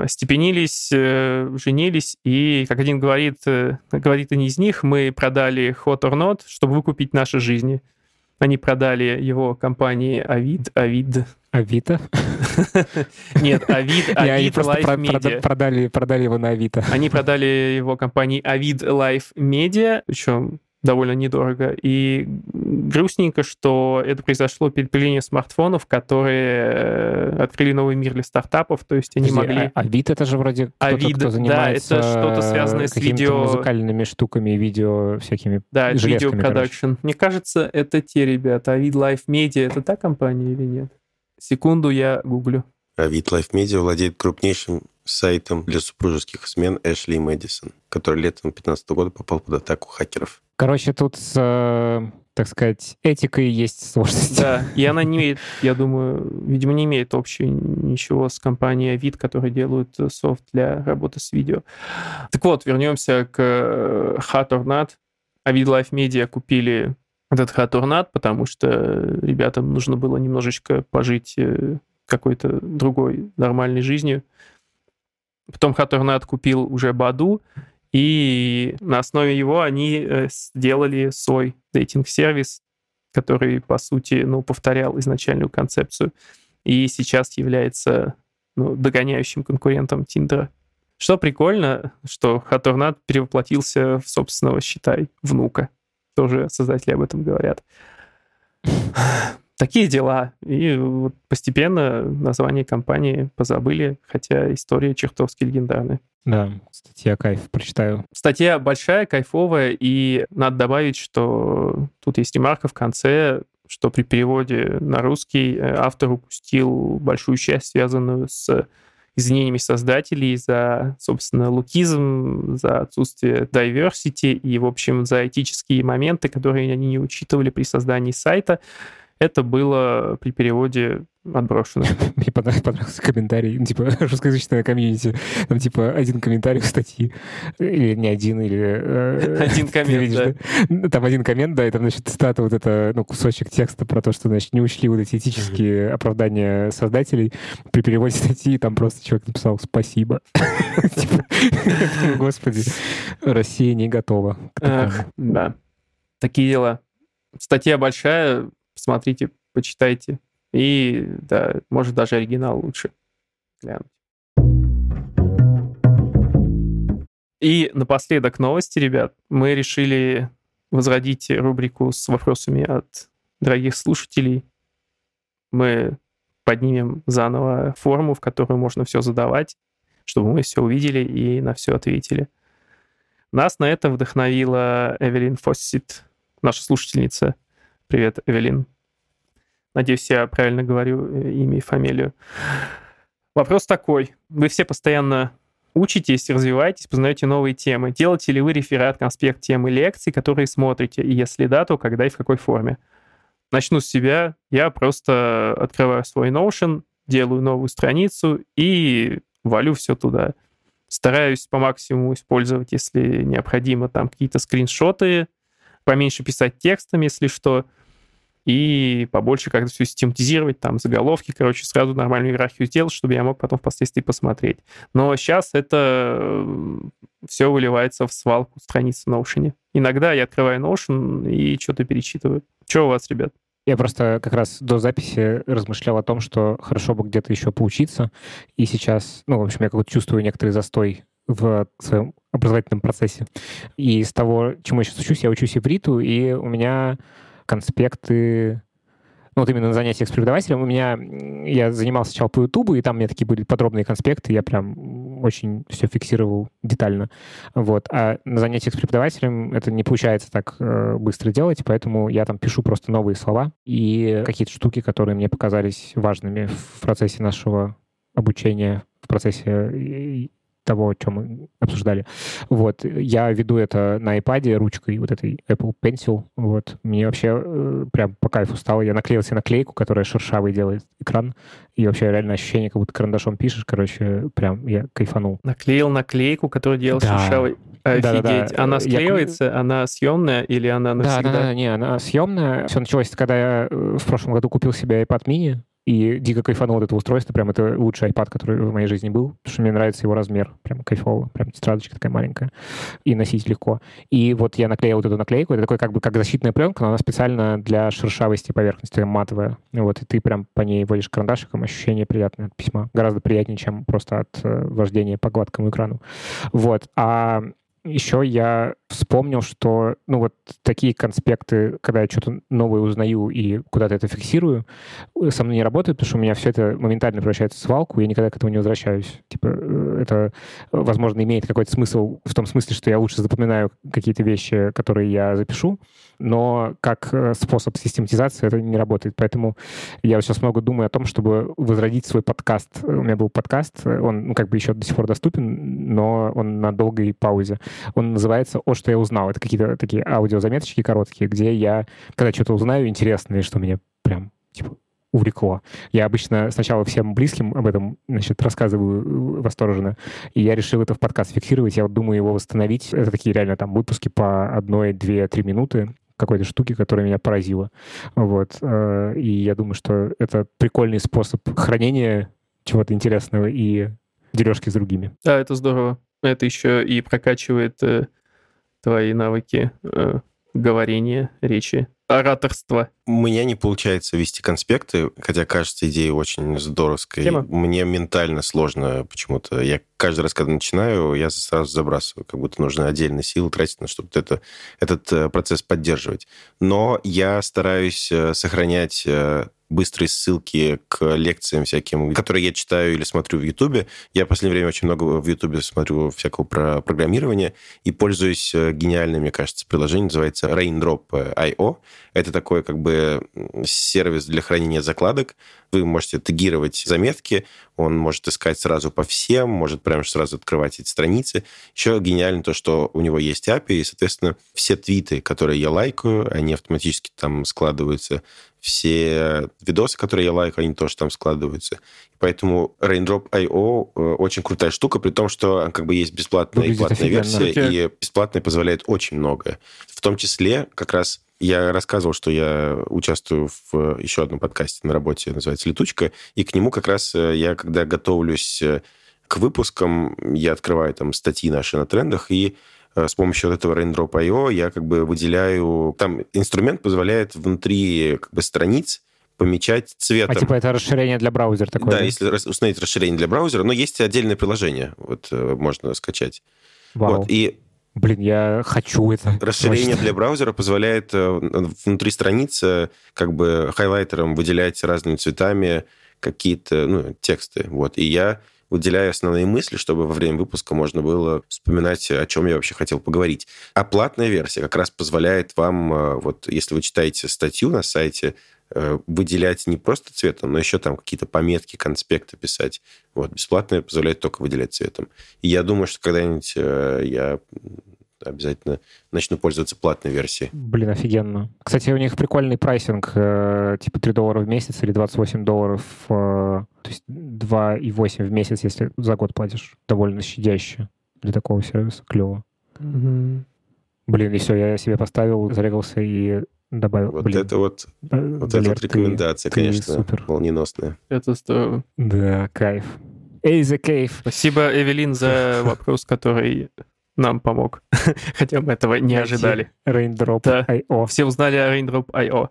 степенились, э, женились, и, как один говорит, э, говорит один из них, мы продали Hot or Not, чтобы выкупить наши жизни. Они продали его компании Авид, Авид. Авито? Нет, Авид, Авид Life Media. Продали, продали его на Авито. Они продали его компании Авид Life Media, причем довольно недорого. И грустненько, что это произошло перед появлением смартфонов, которые э, открыли новый мир для стартапов, то есть они Подожди, могли... А, Авид это же вроде кто-то, Авид, кто занимается да, это что-то связанное с видео... музыкальными штуками, видео всякими Да, это видео продакшн. Мне кажется, это те ребята. Авид Life Media, это та компания или нет? Секунду, я гуглю. Авид Life Media владеет крупнейшим сайтом для супружеских смен Эшли Мэдисон, который летом 2015 года попал под атаку хакеров. Короче, тут с, э, так сказать, этикой есть сложности. Да, и она не имеет, я думаю, видимо, не имеет общего ничего с компанией Авид, которые делают софт для работы с видео. Так вот, вернемся к э, Hot or Not. Avid Life Media купили этот Hot or Not, потому что ребятам нужно было немножечко пожить э, какой-то другой нормальной жизнью. Потом Not купил уже Баду, и на основе его они э, сделали свой дейтинг-сервис, который, по сути, ну, повторял изначальную концепцию и сейчас является ну, догоняющим конкурентом Тиндера. Что прикольно, что Хаторнат перевоплотился в собственного, считай, внука. Тоже создатели об этом говорят. Такие дела. И вот постепенно название компании позабыли, хотя история чертовски легендарная. Да, статья кайф, прочитаю. Статья большая, кайфовая, и надо добавить, что тут есть ремарка в конце, что при переводе на русский э, автор упустил большую часть, связанную с извинениями создателей за, собственно, лукизм, за отсутствие diversity и, в общем, за этические моменты, которые они не учитывали при создании сайта. Это было при переводе отброшено. Мне понравился комментарий, ну, типа, русскоязычное комьюнити. Там, типа, один комментарий в статьи. Или не один, или... Э, один коммент, да. Там один коммент, да, и там, значит, цитата вот это, ну, кусочек текста про то, что, значит, не учли вот эти этические оправдания создателей. При переводе статьи там просто человек написал «спасибо». Типа, господи, Россия не готова. Да. Такие дела. Статья большая, посмотрите, почитайте. И, да, может, даже оригинал лучше глянуть. И напоследок новости, ребят. Мы решили возродить рубрику с вопросами от дорогих слушателей. Мы поднимем заново форму, в которую можно все задавать, чтобы мы все увидели и на все ответили. Нас на это вдохновила Эвелин Фоссит, наша слушательница. Привет, Эвелин. Надеюсь, я правильно говорю э, имя и фамилию. Вопрос такой. Вы все постоянно учитесь, развиваетесь, познаете новые темы. Делаете ли вы реферат, конспект темы лекций, которые смотрите? И если да, то когда и в какой форме? Начну с себя. Я просто открываю свой Notion, делаю новую страницу и валю все туда. Стараюсь по максимуму использовать, если необходимо, там какие-то скриншоты, поменьше писать текстом, если что и побольше как-то все систематизировать, там, заголовки, короче, сразу нормальную иерархию сделать, чтобы я мог потом впоследствии посмотреть. Но сейчас это э, все выливается в свалку страниц в Notion. Иногда я открываю Notion и что-то перечитываю. Что у вас, ребят? Я просто как раз до записи размышлял о том, что хорошо бы где-то еще поучиться. И сейчас, ну, в общем, я как-то чувствую некоторый застой в своем образовательном процессе. И из того, чему я сейчас учусь, я учусь ивриту, и у меня конспекты, ну, вот именно на занятиях с преподавателем у меня, я занимался сначала по Ютубу, и там у меня такие были подробные конспекты, я прям очень все фиксировал детально. Вот. А на занятиях с преподавателем это не получается так э, быстро делать, поэтому я там пишу просто новые слова и какие-то штуки, которые мне показались важными в процессе нашего обучения в процессе того, о чем мы обсуждали. Вот. Я веду это на iPad ручкой, вот этой Apple Pencil. Вот. Мне вообще э, прям по кайфу стало. Я наклеил себе наклейку, которая шершавый делает экран. И вообще реально ощущение, как будто карандашом пишешь. Короче, прям я кайфанул. Наклеил наклейку, которую делал да. шершавый. Офигеть. Да, да, да. Она склеивается, я... она съемная или она навсегда? Да, да, да, не, она съемная. Все началось, когда я э, в прошлом году купил себе iPad mini, и дико кайфанул от этого устройства. Прям это лучший iPad, который в моей жизни был, потому что мне нравится его размер. Прям кайфово. Прям тетрадочка такая маленькая. И носить легко. И вот я наклеил вот эту наклейку. Это такой как бы как защитная пленка, но она специально для шершавости поверхности, матовая. Вот, и ты прям по ней водишь карандашиком. Ощущение приятное от письма. Гораздо приятнее, чем просто от э, вождения по гладкому экрану. Вот. А еще я вспомнил, что ну вот такие конспекты, когда я что-то новое узнаю и куда-то это фиксирую, со мной не работают, потому что у меня все это моментально превращается в свалку, я никогда к этому не возвращаюсь. Типа э, это, возможно, имеет какой-то смысл в том смысле, что я лучше запоминаю какие-то вещи, которые я запишу, но как э, способ систематизации это не работает. Поэтому я сейчас много думаю о том, чтобы возродить свой подкаст. У меня был подкаст, он ну, как бы еще до сих пор доступен, но он на долгой паузе. Он называется «О, что я узнал». Это какие-то такие аудиозаметочки короткие, где я, когда что-то узнаю интересное, что мне прям типа увлекло. Я обычно сначала всем близким об этом значит, рассказываю э, восторженно, и я решил это в подкаст фиксировать. Я вот думаю его восстановить. Это такие реально там выпуски по одной, две, три минуты какой-то штуки, которая меня поразила. Вот. Э, и я думаю, что это прикольный способ хранения чего-то интересного и дележки с другими. Да, это здорово. Это еще и прокачивает э, твои навыки э, говорения, речи, ораторства. У меня не получается вести конспекты, хотя кажется идея очень здоровская. Тема. Мне ментально сложно почему-то. Я каждый раз, когда начинаю, я сразу забрасываю, как будто нужно отдельно силы тратить на чтобы это, этот э, процесс поддерживать. Но я стараюсь э, сохранять э, быстрые ссылки к лекциям всяким, которые я читаю или смотрю в Ютубе. Я в последнее время очень много в Ютубе смотрю всякого про программирование и пользуюсь гениальным, мне кажется, приложением, называется Raindrop.io. Это такой как бы сервис для хранения закладок. Вы можете тегировать заметки, он может искать сразу по всем, может прямо сразу открывать эти страницы. Еще гениально то, что у него есть API, и, соответственно, все твиты, которые я лайкаю, они автоматически там складываются. Все видосы, которые я лайкаю, они тоже там складываются. Поэтому Raindrop.io э, очень крутая штука, при том, что как бы есть бесплатная Выглядит и платная офигенно. версия, и бесплатная позволяет очень многое. В том числе как раз я рассказывал, что я участвую в еще одном подкасте на работе, называется «Летучка», и к нему как раз э, я, когда готовлюсь э, к выпускам, я открываю там статьи наши на трендах, и э, с помощью вот этого Raindrop.io я как бы выделяю... Там инструмент позволяет внутри как бы страниц помечать цветом. А типа это расширение для браузера такое? Да, да? если установить расширение для браузера, но есть отдельное приложение, вот можно скачать. Вау. Вот, и Блин, я хочу это. Расширение для браузера позволяет э, внутри страницы как бы хайлайтером выделять разными цветами какие-то ну, тексты. Вот. И я выделяю основные мысли, чтобы во время выпуска можно было вспоминать, о чем я вообще хотел поговорить. А платная версия как раз позволяет вам, э, вот если вы читаете статью на сайте, выделять не просто цветом, но еще там какие-то пометки, конспекты писать. Вот, бесплатная позволяет только выделять цветом. И я думаю, что когда-нибудь э, я обязательно начну пользоваться платной версией. Блин, офигенно. Кстати, у них прикольный прайсинг, типа 3 доллара в месяц или 28 долларов, то есть 2,8 в месяц, если за год платишь. Довольно щадяще для такого сервиса. Клево. Угу. Блин, и все, я себе поставил, зарегался и добавил. Вот Блин. это вот, вот эта вот рекомендация, ты, конечно, супер. молниеносная. Это здорово. Да, кайф. Эй, the кайф. Спасибо, Эвелин, за вопрос, который нам помог. Хотя мы этого не ожидали. Raindrop.io. Да. Все узнали о Raindrop.io.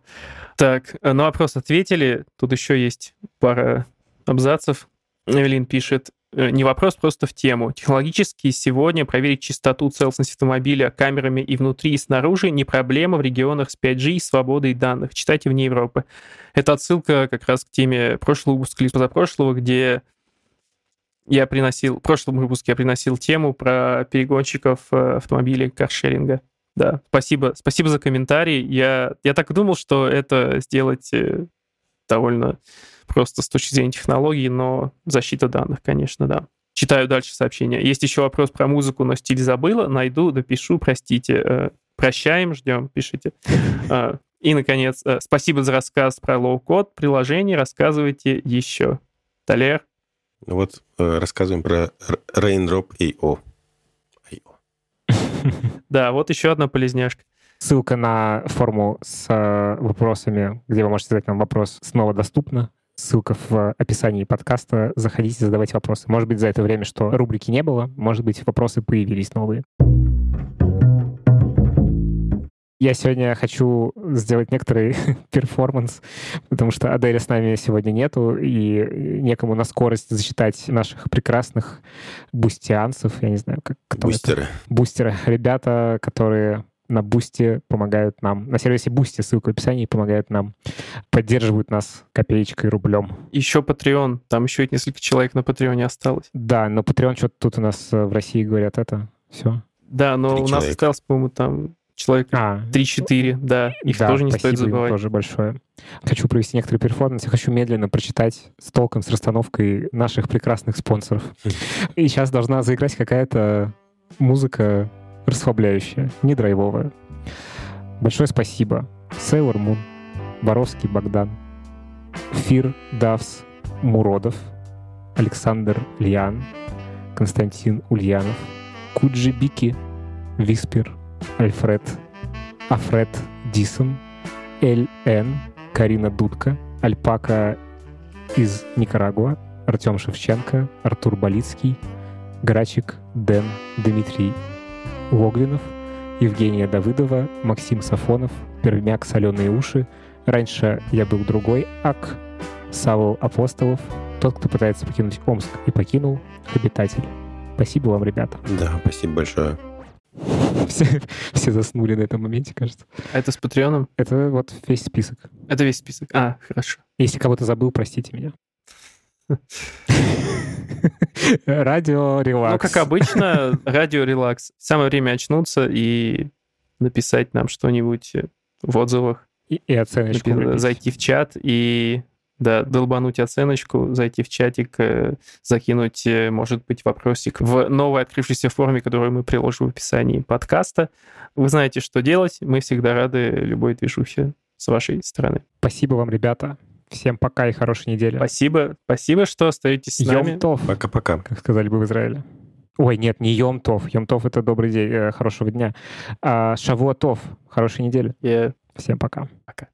Так, на вопрос ответили. Тут еще есть пара абзацев. Эвелин пишет, Э, не вопрос, просто в тему. Технологически сегодня проверить частоту целостности автомобиля камерами и внутри, и снаружи не проблема в регионах с 5G и свободой данных. Читайте вне Европы. Это отсылка как раз к теме прошлого выпуска или позапрошлого, где я приносил, в прошлом выпуске я приносил тему про перегонщиков э, автомобилей каршеринга. Да, спасибо, спасибо за комментарий. Я, я так и думал, что это сделать э, довольно просто с точки зрения технологий, но защита данных, конечно, да. Читаю дальше сообщение. Есть еще вопрос про музыку, но стиль забыла. Найду, допишу, простите. Э, прощаем, ждем, пишите. А, и, наконец, э, спасибо за рассказ про low-code приложений. Рассказывайте еще. Далер? Вот э, рассказываем про Raindrop.io. Да, вот еще одна полезняшка. Ссылка на форму с вопросами, где вы можете задать нам вопрос, снова доступна. Ссылка в описании подкаста. Заходите, задавайте вопросы. Может быть, за это время, что рубрики не было, может быть, вопросы появились новые. Я сегодня хочу сделать некоторый перформанс, потому что Аделя с нами сегодня нету, и некому на скорость зачитать наших прекрасных бустианцев, я не знаю, как... Бустеры. Это? Бустеры. Ребята, которые на Boosty помогают нам, на сервисе Boosty, ссылка в описании, помогают нам, поддерживают нас копеечкой, рублем. Еще Patreon, там еще несколько человек на Патреоне осталось. Да, но Patreon что-то тут у нас э, в России говорят это, все. Да, но Три у нас осталось, по-моему, там человек а, 3-4, да, их да, тоже не стоит забывать. тоже большое. Хочу провести некоторый перформанс, я хочу медленно прочитать с толком, с расстановкой наших прекрасных спонсоров. И сейчас должна заиграть какая-то музыка расслабляющая, не драйвовая. Большое спасибо. Sailor Moon, Боровский Богдан, Фир Давс Муродов, Александр Лиан, Константин Ульянов, Куджи Бики, Виспер, Альфред, Афред Дисон, Эль Н, Карина Дудка, Альпака из Никарагуа, Артем Шевченко, Артур Болицкий, Грачик, Дэн, Дмитрий Логвинов, Евгения Давыдова, Максим Сафонов, Пермяк «Соленые уши», Раньше я был другой Ак, Савол Апостолов, тот, кто пытается покинуть Омск и покинул, обитатель. Спасибо вам, ребята. Да, спасибо большое. Все, все заснули на этом моменте, кажется. А это с Патреоном? Это вот весь список. Это весь список. А, хорошо. Если кого-то забыл, простите меня. Радио релакс. Ну, как обычно, радио релакс. Самое время очнуться и написать нам что-нибудь в отзывах. И, и оценочку. Напи- зайти в чат и да, долбануть оценочку, зайти в чатик, э, закинуть, э, может быть, вопросик в новой открывшейся форме, которую мы приложим в описании подкаста. Вы знаете, что делать. Мы всегда рады любой движухе с вашей стороны. Спасибо вам, ребята. Всем пока и хорошей недели. Спасибо. Спасибо, что остаетесь с нами. Йом-тов. Пока-пока. Как сказали бы в Израиле. Ой, нет, не Йом-тов. Йом-тов — это добрый день, э, хорошего дня. А Шавуатов. Хорошей недели. Yeah. Всем пока. Пока.